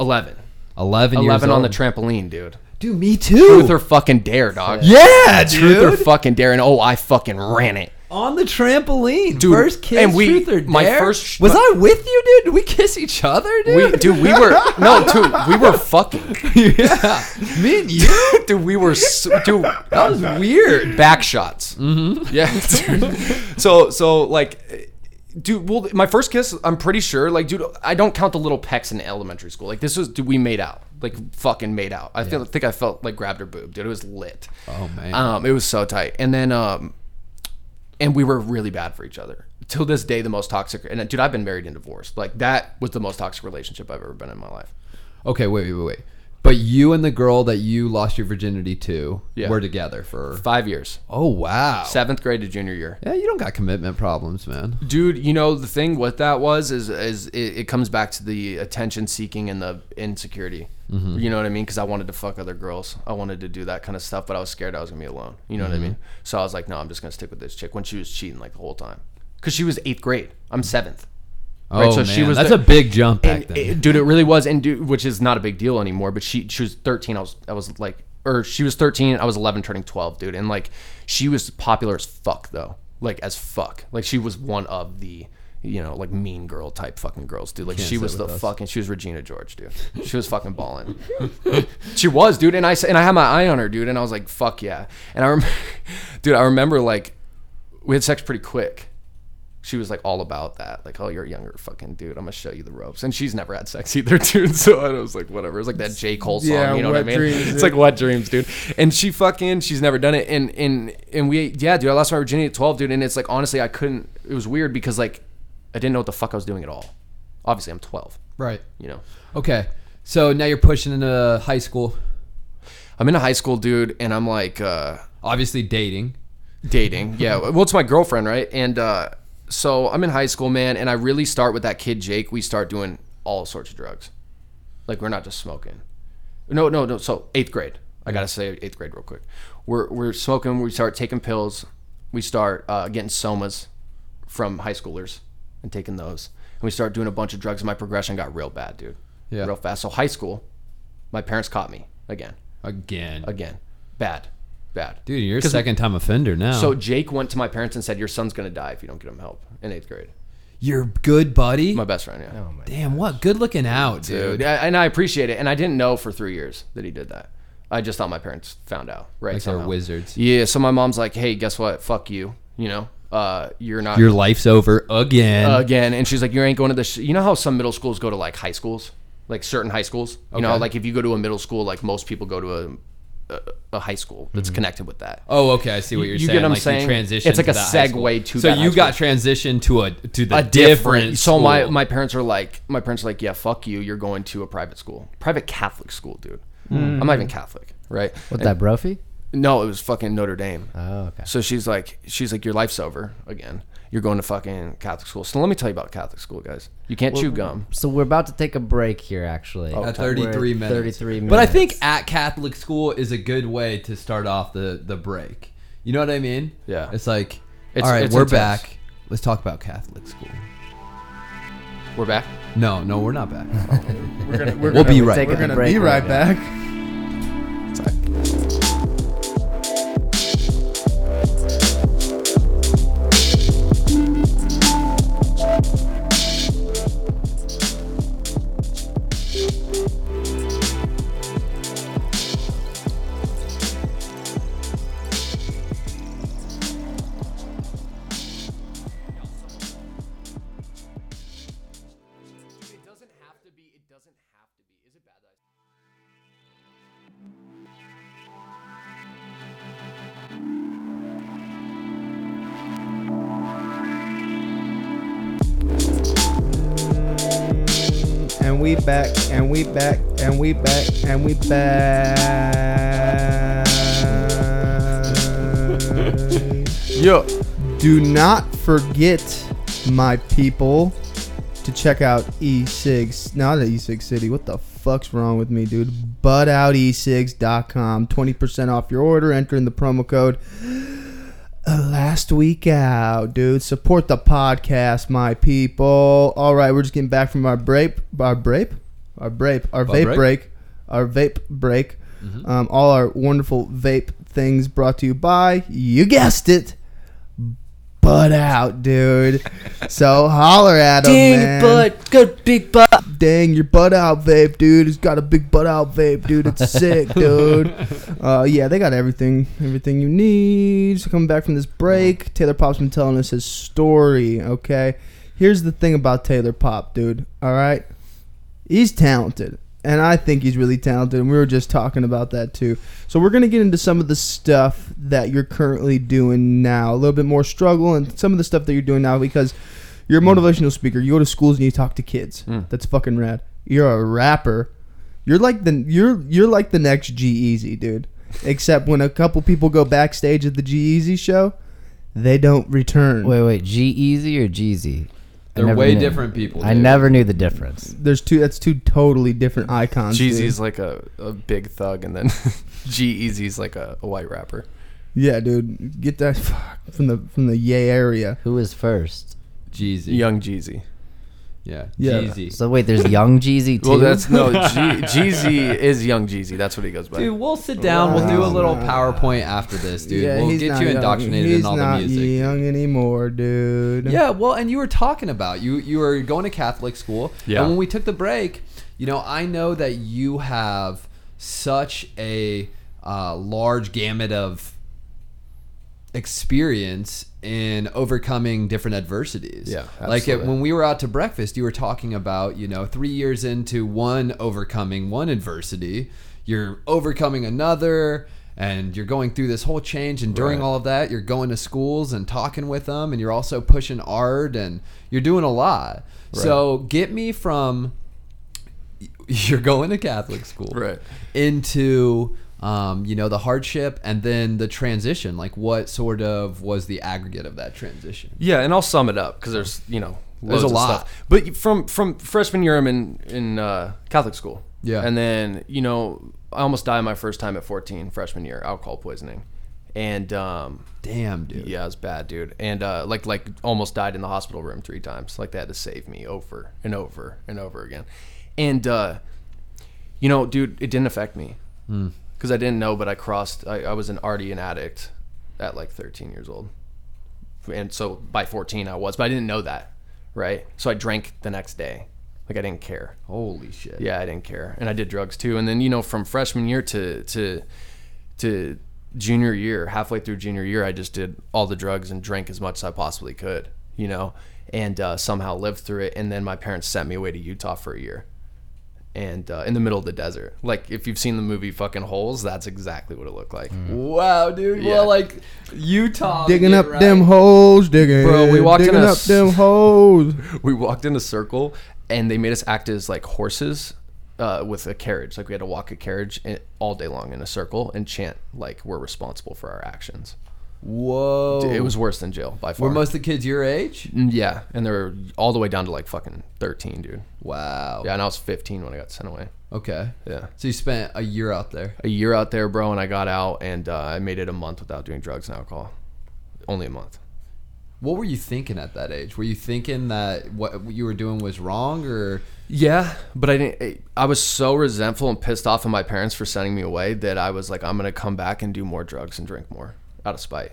11. Eleven. 11 years on the trampoline, dude. Dude, me too. Truth or fucking dare, dog. yeah, dude. Truth or fucking dare. And oh, I fucking ran it. On the trampoline, Dude, First kiss, and we- truth or dare. my first sh- was I with you, dude? Did we kiss each other, We, dude? dude, we were (laughs) no, dude, we were fucking, (laughs) yeah, me and you. (laughs) dude. We were, so, dude. That was weird. back shots. Mm-hmm. Yeah. dude. so so like, dude. Well, my first kiss, I'm pretty sure. Like, dude, I don't count the little pecks in elementary school. Like, this was, dude, we made out. Like, fucking made out. I feel think I felt like grabbed her boob, dude. It was lit. Oh man. Um, it was so tight. And then, um, and we were really bad for each other. Till this day, the most toxic. And dude, I've been married and divorced. Like that was the most toxic relationship I've ever been in my life. Okay, wait, wait, wait, wait. But you and the girl that you lost your virginity to Yeah. were together for. Five years, Oh wow. seventh grade to junior year. Yeah, you don't got commitment problems, man. dude you know the thing with that was is is it, it comes back to the attention seeking and the insecurity. Mm-hmm. You know what i mean? Because i wanted to fuck other girls. I wanted to do that kind of stuff but i was scared i was gonna be alone. You know what i mm-hmm. mean? So i was like no i'm just gonna stick with this chick. When she was cheating like the whole time. Because she was eighth grade. I'm seventh Oh Right, so man, she was that's the- a big jump back then. it- dude it really was and dude, which is not a big deal anymore but she she was 13 i was i was like or she was 13 i was 11 turning 12 dude and like she was popular as fuck though like as fuck. Like she was one of the you know like mean girl type fucking girls dude. Like she was the us. fucking she was regina george dude. She was fucking balling (laughs) she was dude and i and i had my eye on her dude and i was like fuck yeah. And i remember (laughs) dude i remember like we had sex pretty quick she was like all about that. Like, oh, you're a younger fucking dude. I'm gonna show you the ropes. And she's never had sex (laughs) either, dude. So I was like, whatever. It's like that J Cole song. Yeah, you know what I mean? Dreams, it's dude. like wet dreams, dude. And she fucking, she's never done it. And and and we, yeah, dude. I lost my virginity at 12, dude. And it's like honestly, I couldn't. It was weird because like I didn't know what the fuck I was doing at all. Obviously, I'm 12. right. You know, Okay. So now you're pushing into high school. I'm in a high school, dude, and I'm like. uh Obviously dating. dating. Yeah. Well, it's my girlfriend, right? And uh, so I'm in high school, man, and I really start with that kid Jake. We start doing all sorts of drugs. Like we're not just smoking. No, no, no. So eighth grade. I gotta say eighth grade real quick. We're we're smoking. We start taking pills. We start uh, getting somas from high schoolers and taking those. And we start doing a bunch of drugs. And my progression got real bad, dude. Yeah. Real fast. So high school, my parents caught me again, Again. again, bad, bad. Dude, you're a second time offender now. so Jake went to my parents and said, "Your son's gonna die if you don't get him help." In eighth grade, you're good buddy. my best friend, yeah, Oh my Damn, what good looking out, dude. dude. I- And I appreciate it. And I didn't know for three years that he did that. I just thought my parents found out, right? Like they're wizards. Yeah. So my mom's like, "Hey, guess what? Fuck you. You know, uh, you're not Your life's over again. again." And she's like, "You ain't going to the. Sh-. You know how some middle schools go to like high schools, like certain high schools. You know, like if you go to a middle school, like most people go to a a, a high school that's mm-hmm. connected with that. oh, okay. I see what You- you're you get saying. what I'm like saying? Transition It's like a that high school. segue to So that you high got transitioned to a to the a different. So my my parents are like my parents are like yeah fuck you you're going to a private school private Catholic school dude hmm. I'm not even Catholic right What that Brophy? no it was fucking Notre Dame Oh, okay. so she's like she's like your life's over again you're going to fucking Catholic school so let me tell you about Catholic school guys you can't chew gum So we're about to take a break here, actually. Oh, at 33 minutes. 33 minutes. But I think at Catholic school is a good way to start off the the break. You know what I mean? Yeah. It's like, It's- all right, it's we're intense. back. Let's talk about Catholic school. we're back No, no, we're not back. (laughs) We're gonna, we're We'll gonna, be right taking We're gonna be right right now. back. Back, and we back, and we back, and we back. Yo. Do not forget, my people, to check out eSigs. Not at eSig City. What the fuck's wrong with me, dude? ButtOutEsigs.com. 20% off your order. Enter in the promo code. Uh, Last week out, dude. Support the podcast, my people. All right, we're just getting back from our break, our break, our break, our vape break? break, our vape break. Um, all our wonderful vape things brought to you by, you guessed it, butt out, dude. So holler at him, man. Your butt, good big butt. Dang your butt out vape, dude. He's got a big butt out vape, dude. It's sick, (laughs) dude. Uh, yeah, they got everything, everything you need. So coming back from this break, Taylor Pop's been telling us his story. Okay, here's the thing about Taylor Pop, dude. All right, he's talented, and I think he's really talented. And we were just talking about that too. So we're gonna get into some of the stuff that you're currently doing now, a little bit more struggle, and some of the stuff that you're doing now because you're a motivational speaker. You go to schools and you talk to kids. Mm. That's fucking rad. You're a rapper. You're like the you're you're like the next G Eazy, dude. Except when a couple people go backstage at the G Eazy show, they don't return. Wait, wait, G Easy or Jeezy? I They're way knew. different people. I dude. never knew the difference. There's two. That's two totally different icons. dude. Jeezy's like a, a big thug, and then (laughs) G Eazy's like a, a white rapper. Yeah, dude. Get that fuck, (laughs) from the from the Yay area. Who was first? Jeezy. Young Jeezy. Yeah. Yeah. Jeezy. So wait, there's Young Jeezy too. Well, that's no (laughs) G, Jeezy is Young Jeezy. That's what he goes by. Dude, we'll sit down. We'll do a little PowerPoint after this, dude. yeah, we'll he's get not you young. indoctrinated he's in all the not music. young anymore, dude. Yeah, well, and you were talking about you you were going to Catholic school. Yeah. And when we took the break, you know, I know that you have such a uh, large gamut of experience in overcoming different adversities. Yeah, like it, when we were out to breakfast, you were talking about you know three years into one overcoming one adversity, you're overcoming another. And you're going through this whole change, and during Right. all of that, you're going to schools and talking with them, and you're also pushing art, and you're doing a lot. So get me from (laughs) you're going to Catholic school, Right. into um, you know the hardship, and then the transition. Like, what sort of was the aggregate of that transition? Yeah, and I'll sum it up because there's you know There's a lot. Stuff. But from from freshman year, I'm in in uh, Catholic school. Yeah. and then you know I almost died my first time at 14, freshman year, alcohol poisoning, and um, Damn, dude. yeah, it was bad, dude. And uh, like like almost died in the hospital room three times. Like they had to save me over and over and over again. And uh, you know, dude, it didn't affect me because I didn't know, but I crossed. I, I was an already an addict at like 13 years old, and so by 14 I was, but I didn't know that, right? So I drank the next day. Like I didn't care. Holy shit. Yeah, I didn't care, and I did drugs too. And then you know, from freshman year to to to junior year, halfway through junior year, I just did all the drugs and drank as much as I possibly could. You know, and uh, somehow lived through it. And then my parents sent me away to Utah for a year, and uh, in the middle of the desert. Like if you've seen the movie fucking Holes, that's exactly what it looked like. Wow, dude. Yeah. Well, like Utah. digging up right. them holes, digging. Bro, we walked in a up them holes. (laughs) we walked in a circle and they made us act as like horses uh, with a carriage. Like we had to walk a carriage all day long in a circle and chant like we're responsible for our actions. Whoa. It was worse than jail by far. Were most of the kids your age? Mm, yeah, and they were all the way down to like fucking thirteen, dude. Wow. Yeah, and I was fifteen when I got sent away. Okay. Yeah, So you spent a year out there. a year out there, bro, and I got out and uh, I made it a month without doing drugs and alcohol. Only a month. What were you thinking at that age? Were you thinking that what you were doing was wrong, or Yeah, but I didn't. I was so resentful and pissed off at my parents for sending me away that I was like, I'm gonna come back and do more drugs and drink more out of spite.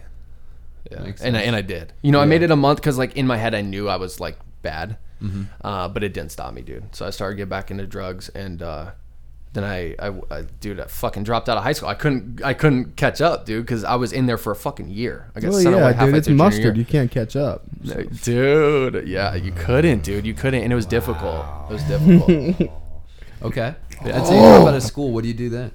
Yeah, Makes and I, sense. and I did. You know, I made it a month because like in my head I knew I was like bad, Mm-hmm. uh, but it didn't stop me, dude. So I started to get back into drugs, and uh, then I, I, I, dude, I fucking dropped out of high school. I couldn't, I couldn't catch up, dude, because I was in there for a fucking year. I got Oh sent away yeah, halfway dude, it's through junior mustard. year. You can't catch up. No, Dude, yeah, you couldn't, dude. You couldn't, and it was difficult. It was difficult. (laughs) okay? And so you drop out of school. What do you do then?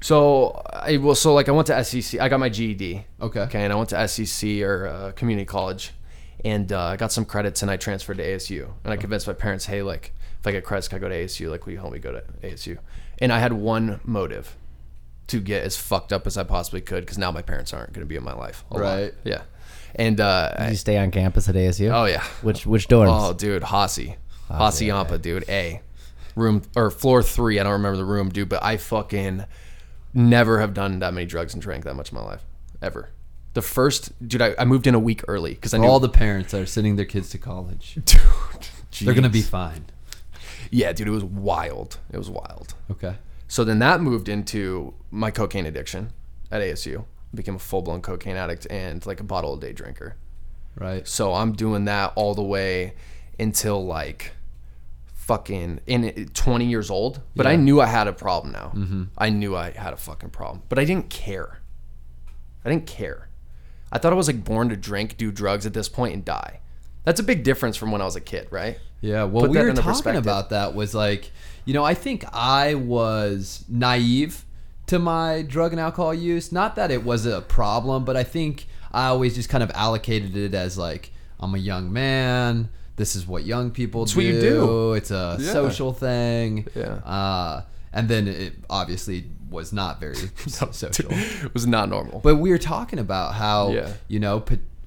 So I well, so like I went to SEC. I got my GED. Okay. Okay, and I went to SEC or uh, community college, and uh, I got some credits, and I transferred to ASU. And I convinced my parents, hey, like if I get credits, can I go to ASU? Like, will you help me go to ASU? And I had one motive to get as fucked up as I possibly could, because now my parents aren't going to be in my life. a lot. Right. Yeah. And uh, Did you stay on campus at ASU? oh yeah. Which which dorms? Oh, dude, Hossie. Hassayampa, dude. A. Room or floor three. I don't remember the room, dude, but I fucking never have done that many drugs and drank that much in my life. Ever. The first, dude, I, I moved in a week early because I knew all the parents are sending their kids to college, (laughs) dude. they're gonna be fine. Yeah, dude, it was wild. It was wild. Okay. So then that moved into my cocaine addiction at ASU. I Became a full blown cocaine addict and like a bottle a day drinker. Right. So I'm doing that all the way until like fucking in 20 years old. But I knew I had a problem now. Mm-hmm. I knew I had a fucking problem, but I didn't care. I didn't care. I thought I was like born to drink, do drugs at this point, and die. That's a big difference from when I was a kid, right? Yeah, well, Put we were talking about that was like, you know, I think I was naive to my drug and alcohol use. Not that it was a problem, but I think I always just kind of allocated it as like, I'm a young man. This is what young people It's do. what you do. It's a Yeah. social thing. Yeah. Uh, and then it obviously was not very (laughs) social. it was not normal. But we were talking about how Yeah. you know,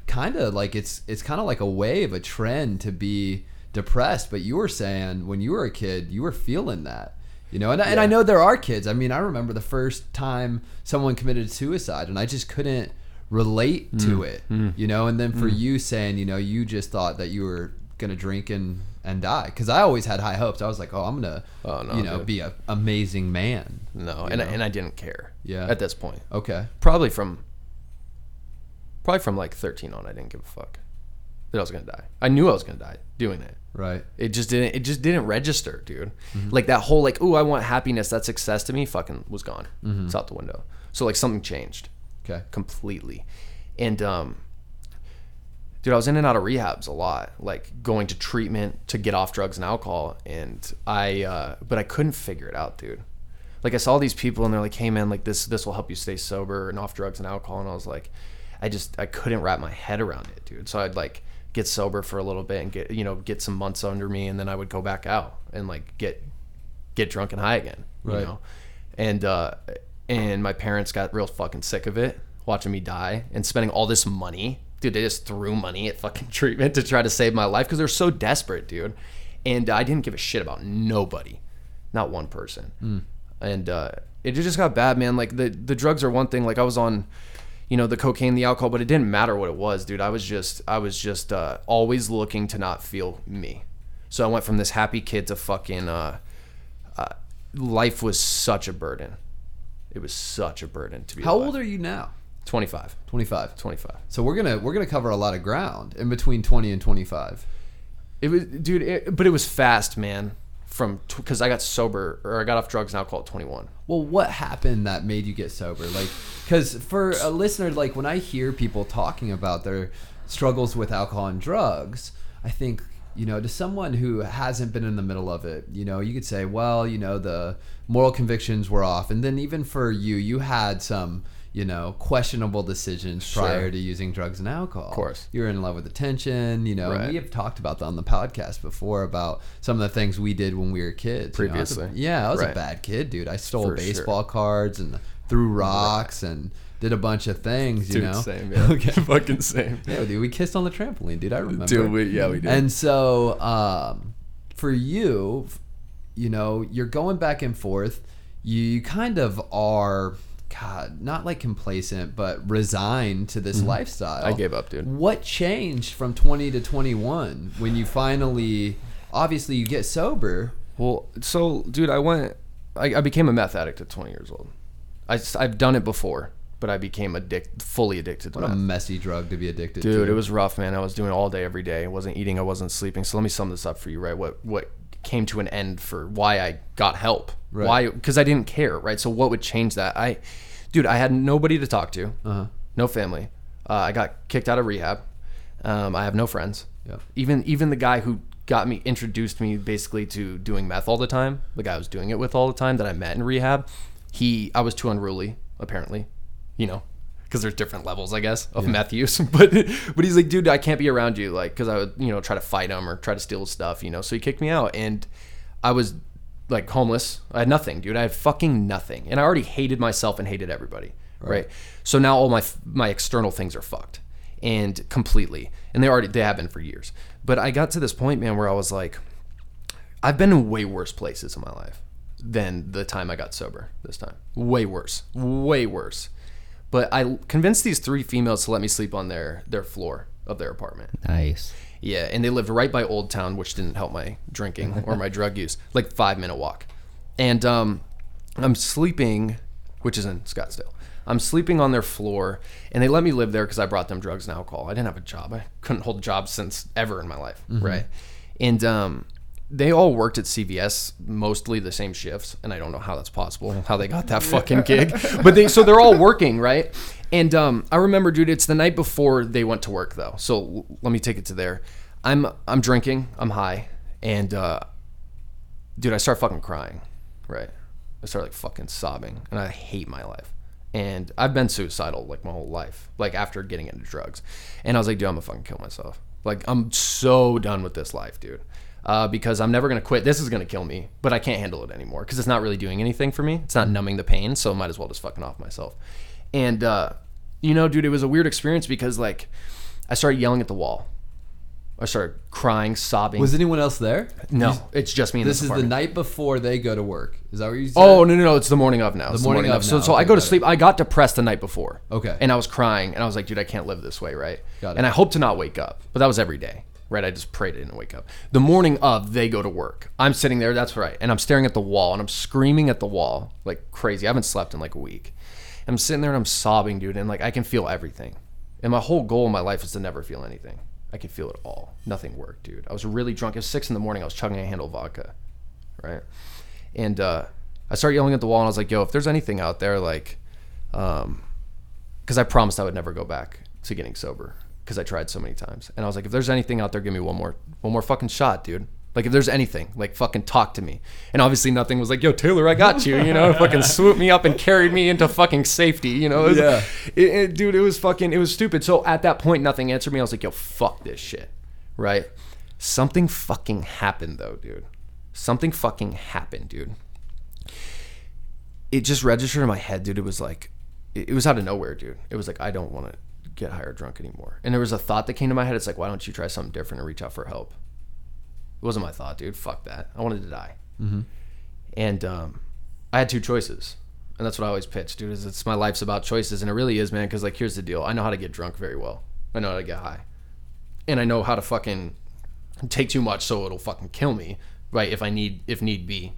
kind of like it's it's kind of like a wave, a trend to be depressed. But you were saying when you were a kid, you were feeling that, you know. And, I and I know there are kids. I mean, I remember the first time someone committed suicide, and I just couldn't relate to Mm. it, you know. And then for you saying, you know, you just thought that you were gonna drink and and die because I always had high hopes. I was like, oh, I'm gonna, Oh, no, you know, dude. be a amazing man. no, and I, and I didn't care. Yeah. At this point, Okay. probably from probably from like 13 on, I didn't give a fuck that I was gonna die. I knew I was gonna die doing it. Right. It just didn't. It just didn't register, dude. Mm-hmm. Like that whole like, oh, I want happiness. That success to me. Fucking was gone. Mm-hmm. It's out the window. So like something changed Okay. completely, and um, dude, I was in and out of rehabs a lot. Like going to treatment to get off drugs and alcohol, and I, uh, but I couldn't figure it out, dude. Like I saw these people and they're like, hey man, like this this will help you stay sober and off drugs and alcohol, and I was like, I just I couldn't wrap my head around it, dude. So I'd like get sober for a little bit and get you know get some months under me, and then I would go back out and like get get drunk and high again, you Right. know. And uh, and my parents got real fucking sick of it, watching me die and spending all this money. Dude, they just threw money at fucking (laughs) treatment to try to save my life because they're so desperate, dude. And I didn't give a shit about nobody, not one person. And uh, it just got bad, man. Like the the drugs are one thing. Like I was on, you know, the cocaine, the alcohol, but it didn't matter what it was, dude. I was just I was just uh, always looking to not feel me. So I went from this happy kid to fucking. Uh, uh, life was such a burden. It was such a burden to be. How alive. old are you now? 25. 25. 25. So we're gonna we're gonna cover a lot of ground in between 20 and 25. It was, dude. It, but it was fast, man. From because I got sober or I got off drugs and alcohol at 21. Well, what happened that made you get sober? Like, because for a listener, like when I hear people talking about their struggles with alcohol and drugs, I think you know to someone who hasn't been in the middle of it, you know, you could say, well, you know, the moral convictions were off, and then even for you, you had some. You know, questionable decisions prior to using drugs and alcohol. Of course. you're in love with attention. You know, Right. we have talked about that on the podcast before about some of the things we did when we were kids. you know. I a- Previously. yeah, I was a bad kid, dude. I stole For sure. baseball cards and threw rocks and did a bunch of things, you know. yeah. (laughs) (laughs) Okay. fucking same. Yeah, dude, we kissed on the trampoline, dude. I remember. Dude, we- yeah, we did. And so, um, for you, you know, you're going back and forth. You kind of are, God, not like complacent, but resigned to this lifestyle. Mm-hmm. I gave up, dude. What changed from 20 to 21 when you finally, obviously, you get sober? Well, so dude, I went. I, I became a meth addict at 20 years old. I, have done it before, but I became addict, fully addicted to What a messy drug to be addicted to. Dude, it was rough, man. I was doing it all day, every day. I wasn't eating, I wasn't sleeping. So let me sum this up for you, right? What what came to an end for why I got help? Right. Why? Because I didn't care, right? So what would change that? I, dude, I had nobody to talk to, Uh-huh. no family. Uh, I got kicked out of rehab. Um, I have no friends. Yep. Even even the guy who got me introduced me basically to doing meth all the time, the guy I was doing it with all the time that I met in rehab, he I was too unruly apparently, you know, because there's different levels I guess of meth use. (laughs) But but he's like, dude, I can't be around you, like, because I would you know try to fight him or try to steal his stuff, you know. So he kicked me out, and I was like homeless. I had nothing, dude. I had fucking nothing, and I already hated myself and hated everybody. Right. So now all my my external things are fucked and completely, and they already they have been for years. But I got to this point, man, where I was like, I've been in way worse places in my life than the time I got sober this time. Way worse. Way worse. But I convinced these three females to let me sleep on their their floor of their apartment. Nice. Yeah, and they lived right by Old Town, which didn't help my drinking or my (laughs) drug use. Like five minute walk, and um, I'm sleeping, which is in Scottsdale. I'm sleeping on their floor, and they let me live there because I brought them drugs and alcohol. I didn't have a job. I couldn't hold a job since ever in my life, right? And um, they all worked at CVS, mostly the same shifts, and I don't know how that's possible, how they got that fucking gig. But they, so they're all working, right? And um, I remember, dude, it's the night before they went to work, though. So let me take it to there. I'm I'm drinking, I'm high, and uh, dude, I start fucking crying, right? I start like fucking sobbing, and I hate my life. And I've been suicidal like my whole life, like after getting into drugs. And I was like, dude, I'm gonna fucking kill myself. Like I'm so done with this life, dude. Uh, because I'm never gonna quit. This is gonna kill me, but I can't handle it anymore because it's not really doing anything for me. It's not numbing the pain, so I might as well just fucking off myself. And uh, you know, dude, it was a weird experience because like I started yelling at the wall. I started crying, sobbing. Was anyone else there? no, it's just me. This this is the night before they go to work. Is that what you said? Oh no no no! It's the morning of now. It's morning of So now. so I Okay, go to got it. sleep. I got depressed the night before. Okay. And I was crying, and I was like, dude, I can't live this way, right? Got it. And I hope to not wake up, but that was every day, right? I just prayed I didn't wake up. The morning of, they go to work. I'm sitting there. That's right, and I'm staring at the wall, and I'm screaming at the wall like crazy. I haven't slept in like a week. I'm sitting there and I'm sobbing, dude, and like I can feel everything. And my whole goal in my life is to never feel anything. I can feel it all. Nothing worked, dude. I was really drunk. It was six in the morning. I was chugging a handle of vodka, right? And uh, I started yelling at the wall, and I was like, "Yo, if there's anything out there, like, um, because I promised I would never go back to getting sober because I tried so many times, and I was like, if there's anything out there, give me one more, one more fucking shot, dude. Like, if there's anything, like, fucking talk to me. And obviously, nothing was like, yo, Taylor, I got you, you know, (laughs) fucking swooped me up and carried me into fucking safety, you know? It was- Yeah. it- it- dude, it was fucking, it was stupid. So at that point, nothing answered me. I was like, yo, fuck this shit, right? Something fucking happened though, dude. Something fucking happened, dude it just registered in my head, dude. It was like, it it was out of nowhere, dude. It was like, I don't want to get high or drunk anymore. And there was a thought that came to my head. It's like, why don't you try something different and reach out for help? It wasn't my thought, dude. Fuck that. I wanted to die. And um, I had two choices. And that's what I always pitch, dude. Is it's my life's about choices, and it really is, man. Because like, here's the deal: I know how to get drunk very well. I know how to get high, and I know how to fucking take too much so it'll fucking kill me, right? If I need, if need be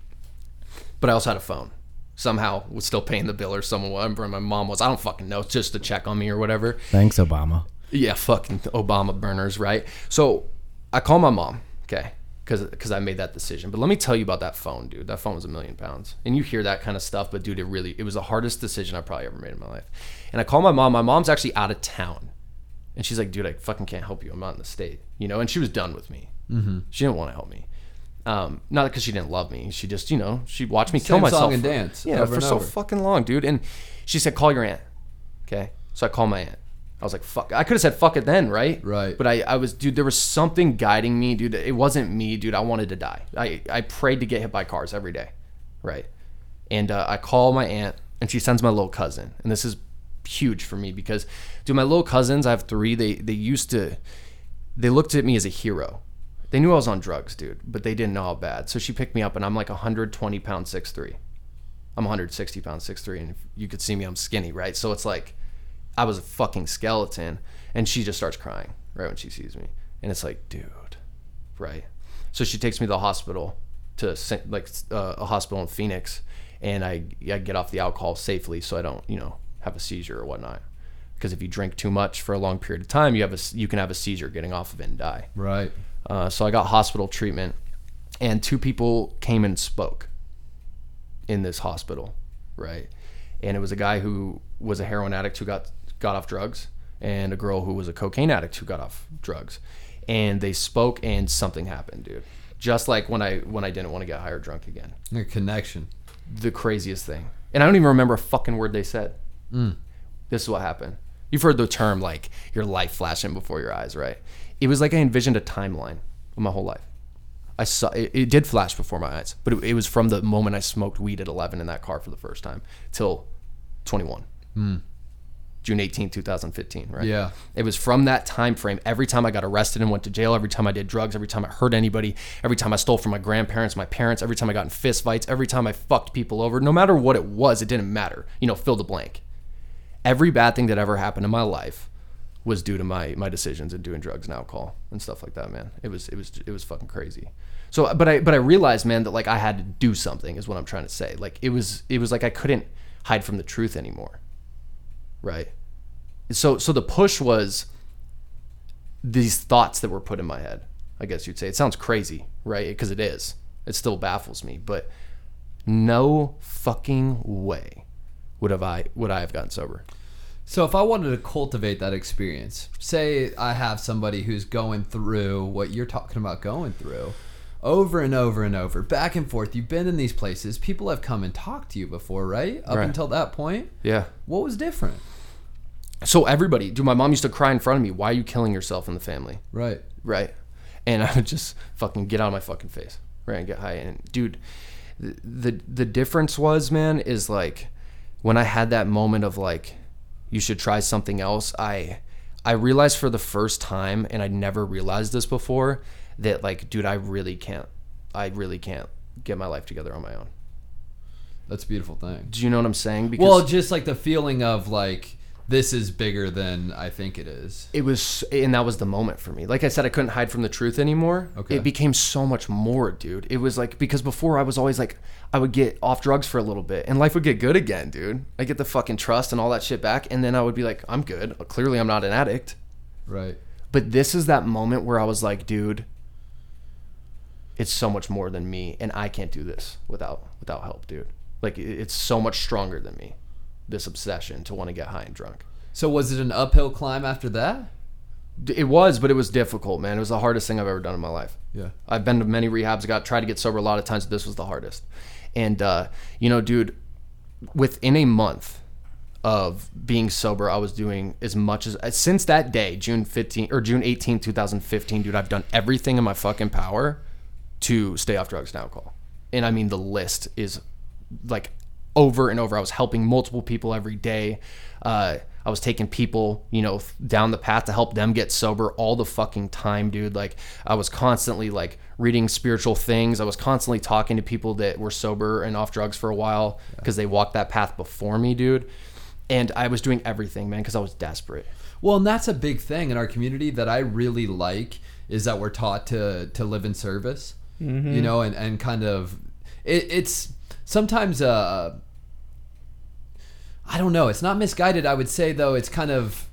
but I also had a phone. Somehow was still paying the bill or someone, whatever my mom was. I don't fucking know, just to check on me or whatever. Thanks, Obama. Yeah, fucking Obama burners, right? So I call my mom, okay, because I made that decision. But let me tell you about that phone, dude. That phone was a million pounds, and you hear that kind of stuff, but dude, it really it was the hardest decision I probably ever made in my life. And I call my mom. My mom's actually out of town, and she's like, dude, I fucking can't help you. I'm not in the state, you know. And she was done with me. Mm-hmm. She didn't want to help me. Um, not because she didn't love me. She just, you know, she watched me kill myself. song and for- dance Yeah, over for so fucking long, dude. And she said, call your aunt. Okay. So I call my aunt. I was like, fuck. I could have said fuck it then, right? Right. But I, I was, dude, there was something guiding me, dude. It wasn't me, dude. I wanted to die. I, I prayed to get hit by cars every day. Right. And uh, I call my aunt, and she sends my little cousin. And this is huge for me because, dude, my little cousins, I have three, they, they used to, they looked at me as a hero. They knew I was on drugs, dude, but they didn't know how bad. So she picked me up, and I'm like 120 pounds, 6'3. I'm 160 pounds, 6'3, and if you could see me, I'm skinny, right? So it's like I was a fucking skeleton, and she just starts crying right when she sees me, and it's like, dude, right? So she takes me to the hospital, to like uh, a hospital in Phoenix, and I, I get off the alcohol safely, so I don't, you know, have a seizure or whatnot. Because if you drink too much for a long period of time, you have a you can have a seizure getting off of it and die. Right. Uh, so I got hospital treatment, and two people came and spoke in this hospital, right? And it was a guy who was a heroin addict who got got off drugs, and a girl who was a cocaine addict who got off drugs, and they spoke, and something happened, dude. Just like when I when I didn't want to get high or drunk again, A connection. the craziest thing, and I don't even remember a fucking word they said. This is what happened. You've heard the term like your life flashing before your eyes, right? It was like I envisioned a timeline of my whole life. I saw it, it did flash before my eyes, but it, it was from the moment I smoked weed at 11 in that car for the first time till 21. Hmm. June 18, 2015, right? Yeah. It was from that time frame. Every time I got arrested and went to jail, every time I did drugs, every time I hurt anybody, every time I stole from my grandparents, my parents, every time I got in fist fights, every time I fucked people over, no matter what it was, it didn't matter. You know, fill the blank. Every bad thing that ever happened in my life was due to my my decisions and doing drugs and alcohol and stuff like that, man. It was it was it was fucking crazy. So, but I but I realized, man, that like I had to do something is what I'm trying to say. Like it was it was like I couldn't hide from the truth anymore right? So so the push was these thoughts that were put in my head. I guess you'd say it sounds crazy, right? Because it is. It still baffles me, but no fucking way would have I would I have gotten sober. So if I wanted to cultivate that experience, say I have somebody who's going through what you're talking about going through over and over and over, back and forth. You've been in these places. People have come and talked to you before, right? Up Right. until that point. Yeah. What was different? So everybody, dude, my mom used to cry in front of me. Why are you killing yourself in the family? Right. right? And I would just fucking get out of my fucking face, right? And get high. And dude, the, the the difference was, man, is like when I had that moment of like, you should try something else. I I realized for the first time, and I'd never realized this before, that like, dude, I really can't, I really can't get my life together on my own. That's a beautiful thing. Do you know what I'm saying? Because Well, just like the feeling of like this is bigger than I think it is. it was and that was the moment for me. Like i said i couldn't hide from the truth anymore. Okay. it became so much more dude. It was like because before i was always like i would get off drugs for a little bit and life would get good again dude. I get the fucking trust and all that shit back. And then i would be like i'm good. Clearly i'm not an addict. Right. but this is that moment where i was like dude it's so much more than me. And i can't do this without without help dude. Like it's so much stronger than me this obsession to want to get high and drunk So was it an uphill climb after that? It was, but it was difficult, man. It was the hardest thing I've ever done in my life. Yeah. I've been to many rehabs, got tried to get sober a lot of times, but this was the hardest. And uh, you know, dude, within a month of being sober, I was doing as much as uh, since that day, June 15 or June 18, 2015, dude, I've done everything in my fucking power to stay off drugs and alcohol. And I mean the list is like over and over. I was helping multiple people every day. Uh, I was taking people, you know, down the path to help them get sober all the fucking time, dude. Like I was constantly like reading spiritual things. I was constantly talking to people that were sober and off drugs for a while because they walked that path before me, dude. And I was doing everything, man, because I was desperate. Well, and that's a big thing in our community that I really like is that we're taught to to live in service, you know, and and kind of it, it's sometimes uh I don't know, it's not misguided. I would say though, it's kind of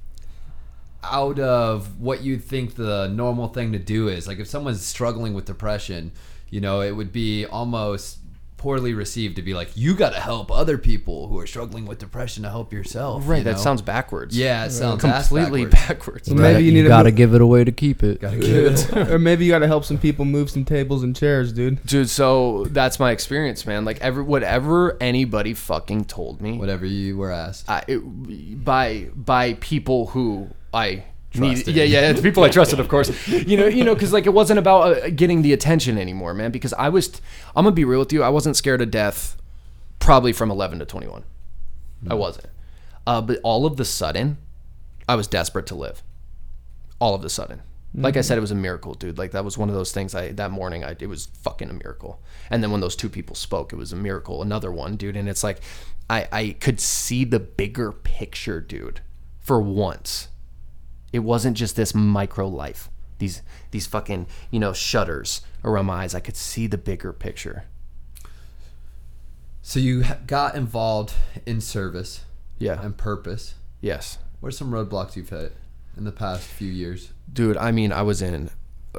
out of what you think the normal thing to do is. Like if someone's struggling with depression, you know, it would be almost poorly received to be like, you got to help other people who are struggling with depression to help yourself. Right. you That know? sounds backwards. Yeah, it sounds completely backwards. backwards. Well, maybe you need to gotta move- give it away to keep it. (laughs) or maybe you got to help some people move some tables and chairs, dude. Dude, so that's my experience, man. Like every whatever anybody fucking told me, Whatever you were asked. I, it, by by people who I Trusted. yeah, yeah, the people I trusted, of course. (laughs) You know, you know, because like it wasn't about uh, getting the attention anymore, man. Because I was, I'm gonna be real with you, I wasn't scared of death, probably from 11 to 21. I wasn't, uh, but all of the sudden, I was desperate to live. All of the sudden. Like I said, it was a miracle, dude. Like that was one of those things. I that morning, I it was fucking a miracle. And then when those two people spoke, it was a miracle. Another one, dude. And it's like, I I could see the bigger picture, dude. For once, it wasn't just this micro life. These these fucking you know shutters around my eyes. I could see the bigger picture. So you got involved in service Yeah. and purpose. yes. What are some roadblocks you've hit in the past few years? dude i mean i was in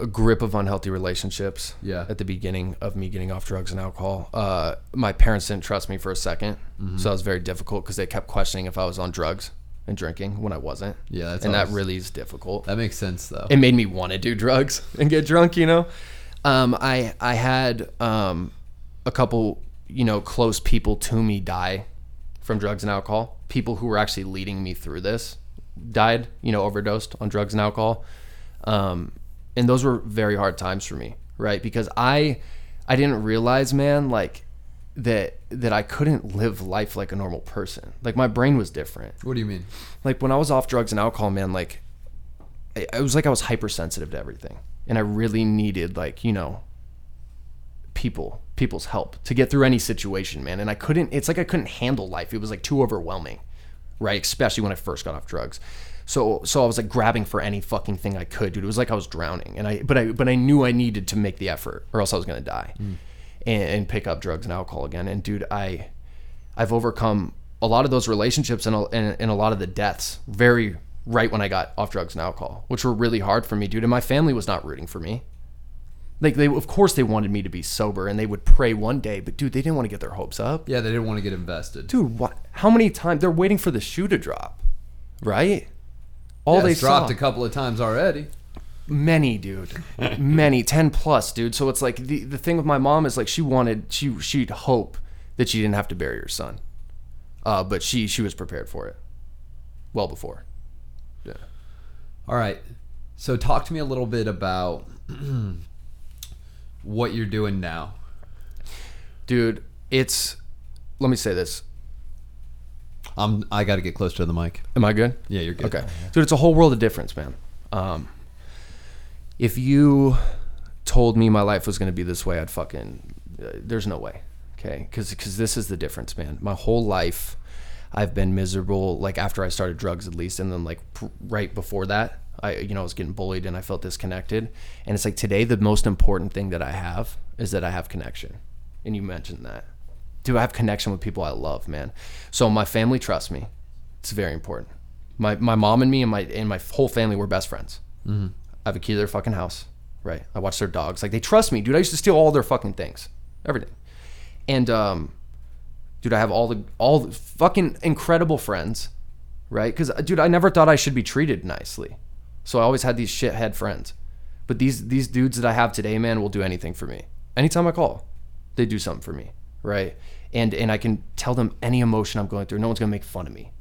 a grip of unhealthy relationships Yeah. at the beginning of me getting off drugs and alcohol uh, my parents didn't trust me for a 2nd so that was very difficult because they kept questioning if i was on drugs and drinking when i wasn't. Yeah, that's and that really is difficult. That makes sense though. it made me want to do drugs (laughs) and get drunk you know? Um, i i had um, a couple you know close people to me die from drugs and alcohol. People who were actually leading me through this died you know overdosed on drugs and alcohol. Um, and those were very hard times for me right? Because i i didn't realize man like that that i couldn't live life like a normal person like my brain was different what do you mean? like when I was off drugs and alcohol, man, like it it was like I was hypersensitive to everything, and I really needed like you know people people's help to get through any situation, man. And I couldn't. It's like I couldn't handle life. It was like too overwhelming, right? Especially when I first got off drugs. So so I was like grabbing for any fucking thing I could, dude. It was like I was drowning, and I but I but I knew I needed to make the effort, or else I was gonna die, mm. And, and pick up drugs and alcohol again. And dude, I I've overcome a lot of those relationships and a, and, and a lot of the deaths very right when I got off drugs and alcohol, which were really hard for me, dude. And my family was not rooting for me. Like they, of course, they wanted me to be sober, and they would pray one day, but dude, they didn't want to get their hopes up. Yeah, they didn't want to get invested. Dude, what? How many times they're waiting for the shoe to drop, right? All Yeah, they it's dropped saw, a couple of times already. Many, dude, many, (laughs) ten plus, dude. So it's like the the thing with my mom is like she wanted she she'd hope that she didn't have to bury her son, uh, but she she was prepared for it, well before. Yeah. All right. So talk to me a little bit about (clears throat) what you're doing now. dude it's let me say this I'm I got to get close to the mic. am i good Yeah, you're good. okay dude it's a whole world of difference man um if you told me my life was going to be this way i'd fucking uh, there's no way okay because cuz this is the difference man my whole life i've been miserable like after i started drugs at least and then like pr- right before that i you know i was getting bullied and i felt disconnected and it's like today the most important thing that i have is that i have connection and you mentioned that do I have connection with people I love, man? So my family trusts me. It's very important. My my mom and me and my and my whole family were best friends. I have a key to their fucking house, right? I watch their dogs. Like they trust me, dude. I used to steal all their fucking things, everything. And um, dude, I have all the all the fucking incredible friends, right? Because dude, I never thought I should be treated nicely, so I always had these shithead friends. But these these dudes that I have today, man, will do anything for me. Anytime I call, they do something for me, right? And and I can tell them any emotion I'm going through. No one's gonna make fun of me.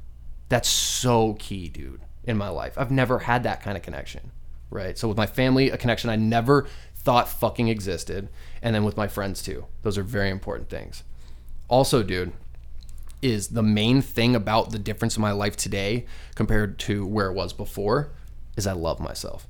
That's so key, dude, in my life. I've never had that kind of connection, right? So with my family, a connection I never thought fucking existed, and then with my friends too. Those are very important things. Also, dude, is the main thing about the difference in my life today compared to where it was before is I love myself.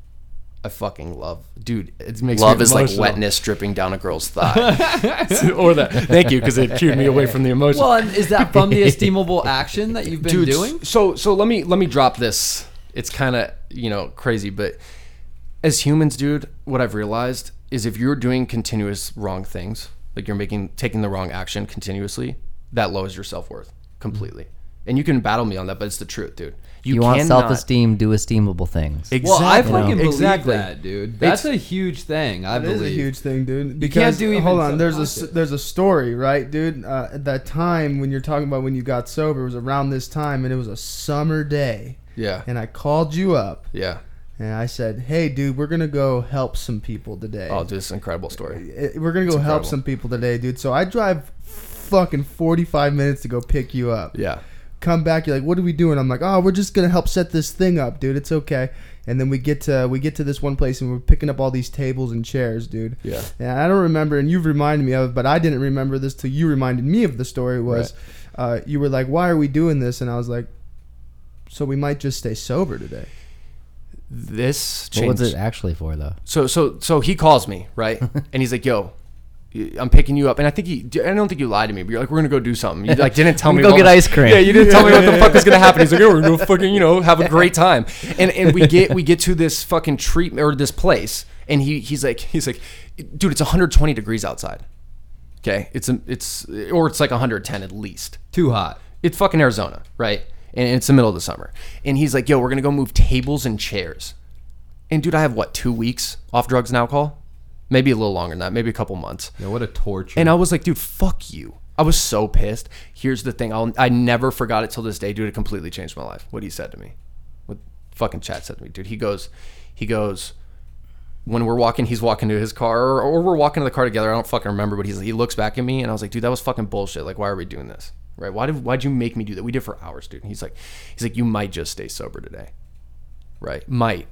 I fucking love, dude. It makes Love me is like wetness dripping down a girl's thigh. (laughs) or that. Thank you, because it cued me away from the emotion. Well, and is that from the (laughs) esteemable action that you've been Dude, doing? So so let me let me drop this. It's kind of you know crazy, but as humans, dude, what I've realized is if you're doing continuous wrong things, like you're making taking the wrong action continuously, that lowers your self worth completely. And you can battle me on that, but it's the truth, dude. You, want cannot- self-esteem, do esteemable things. Well, I Exactly. fucking believe Exactly. that, dude. That's a huge thing. I That believe. is a huge thing, dude. can't Because do even hold on, there's a s- pocket. there's a story, right, dude? Uh, at that time when you're talking about when you got sober, it was around this time, and it was a summer day, Yeah, and I called you up, yeah. And I said, "Hey, dude, we're gonna go help some people today. Oh, dude, it's an incredible story. We're gonna go help incredible. some people today, dude. So I drive fucking 45 minutes to go pick you up. Yeah, Come back, you're like, "What are we doing?" I'm like, "Oh, we're just gonna help set this thing up, dude. It's okay." And then we get to we get to this one place and we're picking up all these tables and chairs, dude. yeah. And I don't remember, and you've reminded me of it, but I didn't remember this till you reminded me of the story. Was uh, you were like, "Why are we doing this?" And I was like, "So we might just stay sober today." This What was changed. it actually for, though? So so so he calls me right, (laughs) and he's like, "Yo, I'm picking you up," and I think he, I don't think you lied to me, but you're like, "We're gonna go do something." You like didn't tell (laughs) me. go what- get ice cream. Yeah, you didn't tell me what the fuck was gonna happen. He's like, "Oh, we're gonna fucking you know have a great time," and and we get we get to this fucking treatment or this place, and he he's like he's like, "Dude, it's 120 degrees outside." Okay, it's a, it's or it's like 110 at least Too hot. it's fucking Arizona, right? And it's the middle of the summer. And he's like, yo, we're gonna go move tables and chairs. And dude, I have what, two weeks off drugs and alcohol? Maybe a little longer than that, maybe a couple months. Yeah, what a torture. And I was like, dude, fuck you. I was so pissed. Here's the thing, I'll, I never forgot it till this day, dude. It completely changed my life. What he said to me, what fucking Chad said to me, dude. He goes, he goes, when we're walking, he's walking to his car, or, or we're walking to the car together. I don't fucking remember, but he's he looks back at me, and I was like, dude, that was fucking bullshit. Like, why are we doing this? Right? Why did why'd you make me do that? We did for hours, dude. And he's like, he's like, you might just stay sober today, right? Might.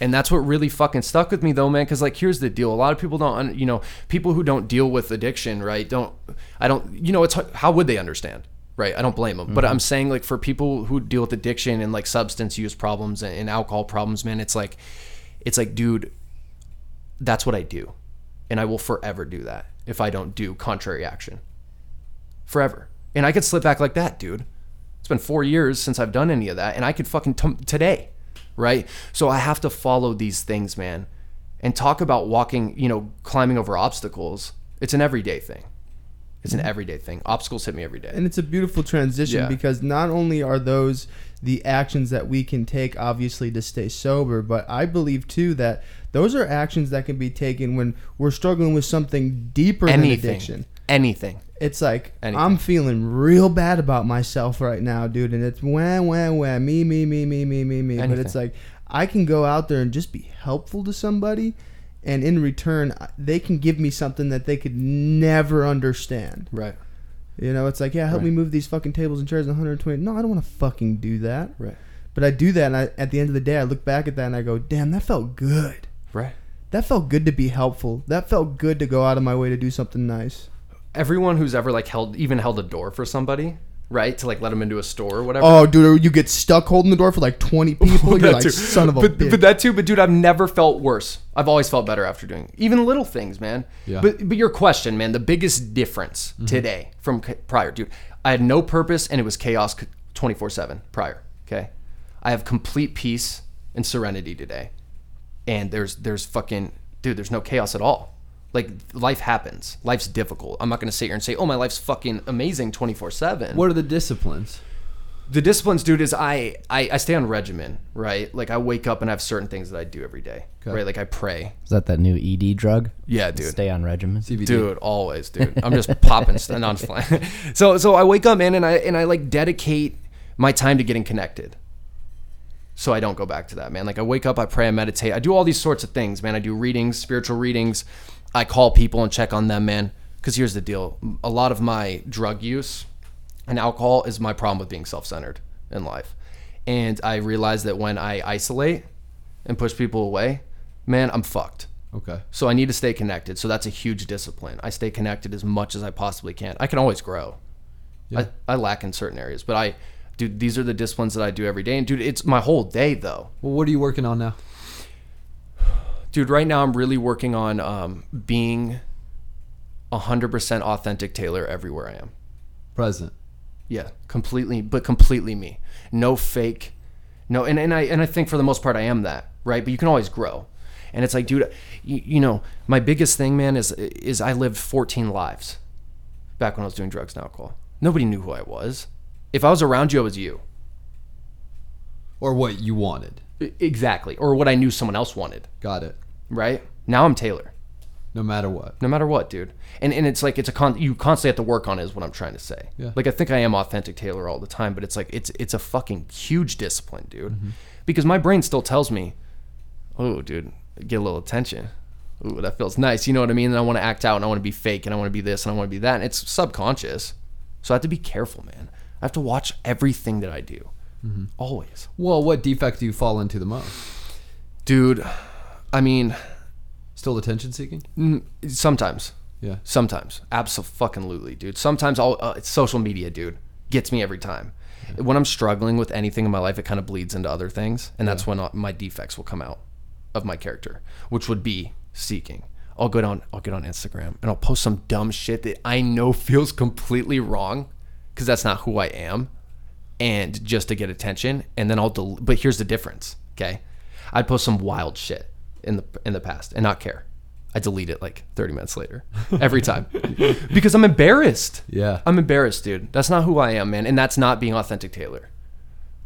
And that's what really fucking stuck with me though, man. Because like, here's the deal: a lot of people don't, you know, people who don't deal with addiction, right? Don't, I don't, you know, it's how would they understand? Right, I don't blame them, but mm-hmm. I'm saying like for people who deal with addiction and like substance use problems and, and alcohol problems, man, it's like, it's like, dude, that's what I do. And I will forever do that if I don't do contrary action. Forever. And I could slip back like that, dude. It's been four years since I've done any of that, and I could fucking t- today, right? So I have to follow these things, man, and talk about walking, you know, climbing over obstacles. It's an everyday thing. It's an mm-hmm. everyday thing. Obstacles hit me every day. And it's a beautiful transition Yeah. because not only are those the actions that we can take, obviously, to stay sober, but I believe too that those are actions that can be taken when we're struggling with something deeper than addiction. Anything. It's like Anything. I'm feeling real bad about myself right now, dude, and it's wah wah wah me me me me me me me. But it's like I can go out there and just be helpful to somebody, and in return, they can give me something that they could never understand. Right. You know, it's like, yeah, help me move these fucking tables and chairs 120. No, I don't want to fucking do that. Right. But I do that, and I, at the end of the day, I look back at that and I go, damn, that felt good. Right. That felt good to be helpful. That felt good to go out of my way to do something nice. Everyone who's ever like held even held a door for somebody, right, to like let them into a store or whatever. Oh, dude, you get stuck holding the door for like 20 (laughs) people. You're like, son of a but, bitch. but that too. But dude, I've never felt worse. I've always felt better after doing even little things, man. Yeah. But but your question, man, the biggest difference mm-hmm. today from c- prior, dude, I had no purpose and it was chaos twenty four seven prior. Okay, I have complete peace and serenity today, and there's there's fucking dude, there's no chaos at all. Like life happens. Life's difficult. I'm not gonna sit here and say, oh, my life's fucking amazing twenty four seven What are the disciplines? the disciplines dude is I, I i stay on regimen right like i wake up and I have certain things that i do every day Okay. right like i pray Is that that new ED drug? yeah dude Stay on regimen. CBD. dude always dude i'm just popping st- no, I'm just playing. (laughs) so so i wake up man and i and i like dedicate my time to getting connected so i don't go back to that man like i wake up i pray i meditate i do all these sorts of things man i do readings spiritual readings i call people and check on them man because here's the deal a lot of my drug use and alcohol is my problem with being self-centered in life and i realize that when i isolate and push people away man i'm fucked Okay. so I need to stay connected. So that's a huge discipline. I stay connected as much as I possibly can. I can always grow. Yeah. I, I lack in certain areas, but I, dude, these are the disciplines that I do every day. And dude, it's my whole day though. Well, what are you working on now? Dude, right now I'm really working on um, being 100% authentic Taylor everywhere I am. Present. Yeah, completely, but completely me. No fake. No, and, and I and I think for the most part I am that, right? But you can always grow. And it's like, dude, you, you know, my biggest thing, man, is is I lived 14 lives back when I was doing drugs and alcohol. Nobody knew who I was. If I was around you, I was you. Or what you wanted. Exactly. Or what I knew someone else wanted, Got it. Right? Now I'm Taylor. No matter what. no matter what, dude. And and it's like it's a con you constantly have to work on it is what I'm trying to say. Yeah. Like I think I am authentic Taylor all the time, but it's like it's it's a fucking huge discipline, dude. Mm-hmm. Because my brain still tells me, oh, dude, get a little attention. Ooh, that feels nice. You know what I mean? And I want to act out and I want to be fake and I want to be this and I want to be that. And it's subconscious. So I have to be careful, man. I have to watch everything that I do. Mm-hmm. Always. Well, what defect do you fall into the most? Dude, I mean, Still attention seeking? sometimes. Yeah. Sometimes, absolutely, dude. Sometimes I'll uh, it's social media, dude, gets me every time. When I'm struggling with anything in my life, it kind of bleeds into other things, and that's when uh, my defects will come out of my character, which would be seeking. I'll go down, I'll get on Instagram, and I'll post some dumb shit that I know (laughs) feels completely wrong, because that's not who I am, and just to get attention, and then I'll. Del- but here's the difference, okay? I'd post some wild shit in the in the past and not care. I delete it like 30 minutes later every time (laughs) because I'm embarrassed. Yeah. I'm embarrassed, dude. That's not who I am, man, and that's not being authentic Taylor.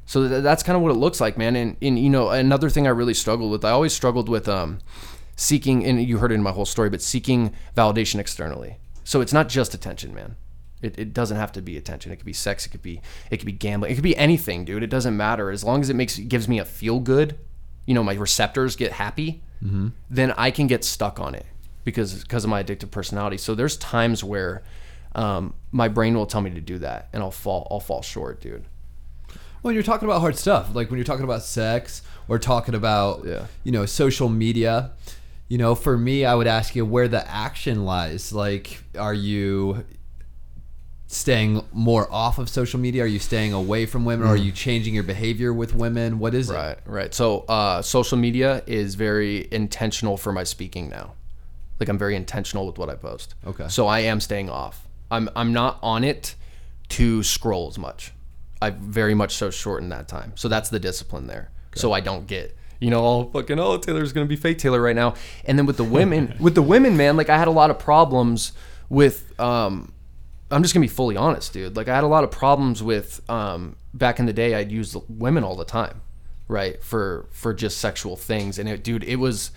So th- that's kind of what it looks like, man. And, and you know, another thing I really struggled with, I always struggled with um, seeking, and you heard it in my whole story, but seeking validation externally. So it's not just attention, man. It, it doesn't have to be attention. It could be sex. It could be it could be gambling. It could be anything, dude. It doesn't matter as long as it makes gives me a feel good. You know, my receptors get happy. Then I can get stuck on it because because of my addictive personality. So there's times where um, my brain will tell me to do that, and I'll fall I'll fall short, dude. When you're talking about hard stuff, like when you're talking about sex or talking about, Yeah. you know, social media, you know, for me, I would ask you where the action lies. Like, are you staying more off of social media? Are you staying away from women? Or are you changing your behavior with women? What is it? Right, right. So uh, social media is very intentional for my speaking now. Like I'm very intentional with what I post. Okay. So I am staying off. I'm I'm not on it to scroll as much. I very much so shorten that time. So that's the discipline there. So I don't get you know all fucking oh Taylor's gonna be fake Taylor right now. And then with the women (laughs) with the women man like I had a lot of problems with um I'm just gonna be fully honest, dude. Like I had a lot of problems with um, back in the day. I'd use women all the time, right? For for just sexual things, and it, dude, it was,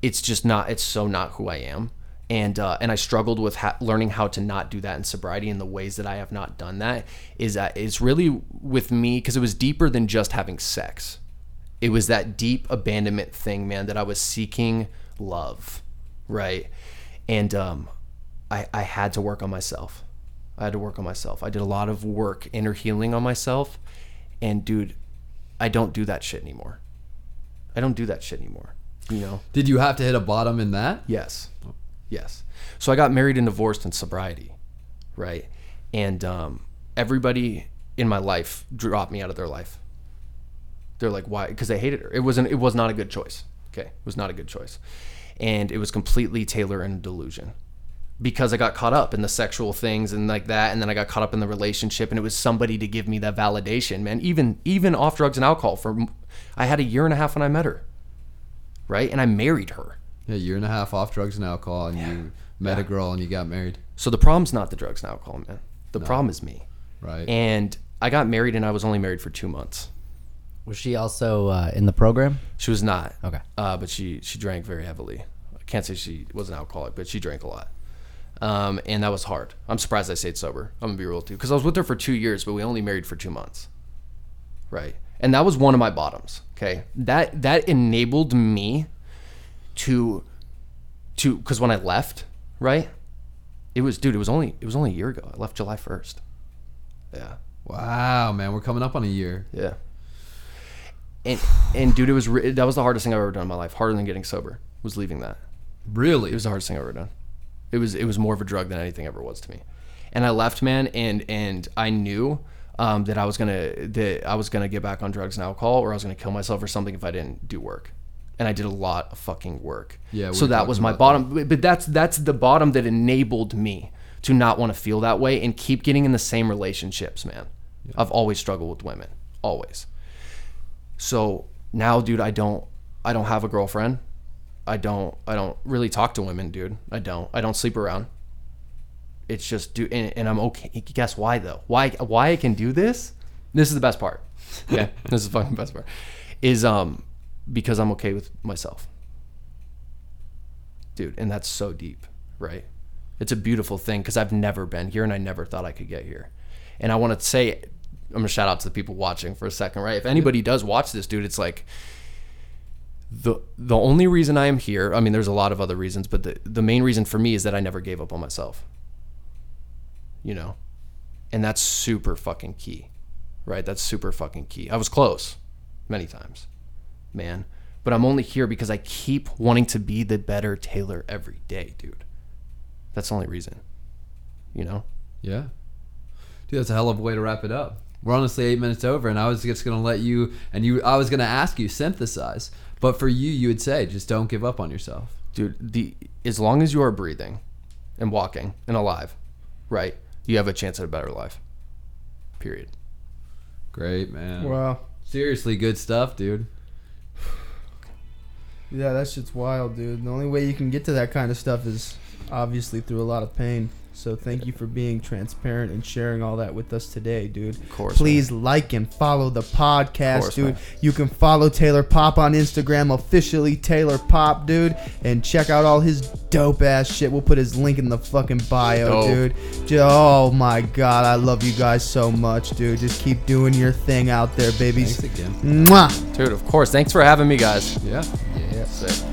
it's just not. It's so not who I am, and uh, and I struggled with ha- learning how to not do that in sobriety. And the ways that I have not done that is that it's really with me because it was deeper than just having sex. It was that deep abandonment thing, man. That I was seeking love, right? And um, I I had to work on myself. I had to work on myself. I did a lot of work, inner healing on myself. And dude, I don't do that shit anymore. I don't do that shit anymore. You know? Did you have to hit a bottom in that? Yes. Yes. So I got married and divorced in sobriety, right? And um, everybody in my life dropped me out of their life. They're like, why? Because they hated her. It wasn't. It was not a good choice. Okay, it was not a good choice, and it was completely Taylor and delusion because I got caught up in the sexual things and like that, and then I got caught up in the relationship, and it was somebody to give me that validation, man. Even even off drugs and alcohol. For I had a year and a half when I met her, right, and I married her. Yeah, year and a half off drugs and alcohol, and you met a girl and you got married, So the problem's not the drugs and alcohol, man. The problem is me. right? And I got married, and I was only married for two months. Was she also uh, in the program? She was not. Okay. Uh, but she she drank very heavily. I can't say she was an alcoholic, but she drank a lot. Um, and that was hard. I'm surprised I stayed sober. I'm gonna be real too, because I was with her for two years, but we only married for two months. Right. And that was one of my bottoms. Okay. That that enabled me to to because when I left, right, it was dude. It was only it was only a year ago. I left July first. Yeah. wow, man, we're coming up on a year. Yeah. And and dude, it was re- that was the hardest thing I've ever done in my life. Harder than getting sober was leaving that. Really? It was the hardest thing I've ever done. It was it was more of a drug than anything ever was to me. And I left, man, and and I knew um, that I was gonna that I was gonna get back on drugs and alcohol, or I was gonna kill myself or something if I didn't do work. And I did a lot of fucking work. Yeah, we So that was my bottom. But- But that's that's the bottom that enabled me to not want to feel that way and keep getting in the same relationships, man. I've always struggled with women, always. So now, dude, I don't I don't have a girlfriend. I don't I don't really talk to women, dude. I don't. I don't sleep around. It's just do and, and I'm okay. Guess why though? Why why I can do this? This is the best part. (laughs) Yeah, this is the fucking best part. Is um because I'm okay with myself. Dude, and that's so deep, right? It's a beautiful thing because I've never been here and I never thought I could get here. And I want to say I'm gonna shout out to the people watching for a second, right? If anybody does watch this, dude, it's like the the only reason I am here. I mean, there's a lot of other reasons, but the the main reason for me is that I never gave up on myself. You know, and that's super fucking key, right? That's super fucking key. I was close, many times, man, but I'm only here because I keep wanting to be the better Taylor every day, dude. That's the only reason. You know. Yeah. Dude, that's a hell of a way to wrap it up. We're honestly eight minutes over, and I was just gonna let you and you. I was gonna ask you synthesize, but for you, you would say just don't give up on yourself. dude the as long as you are breathing and walking and alive right you have a chance at a better life period Great man. Wow. Seriously, good stuff, dude. Yeah, that shit's wild, dude. The only way you can get to that kind of stuff is obviously through a lot of pain. So thank you for being transparent and sharing all that with us today, dude. Of course, Please like and follow the podcast, course, dude. man. You can follow Taylor Pop on Instagram, officially Taylor Pop, dude, and check out all his dope ass shit. We'll put his link in the fucking bio, Dope. dude. Ju- Oh my god, I love you guys so much, dude. Just keep doing your thing out there, babies. Thanks again. Mwah. dude of course thanks for having me guys Yeah. yeah sick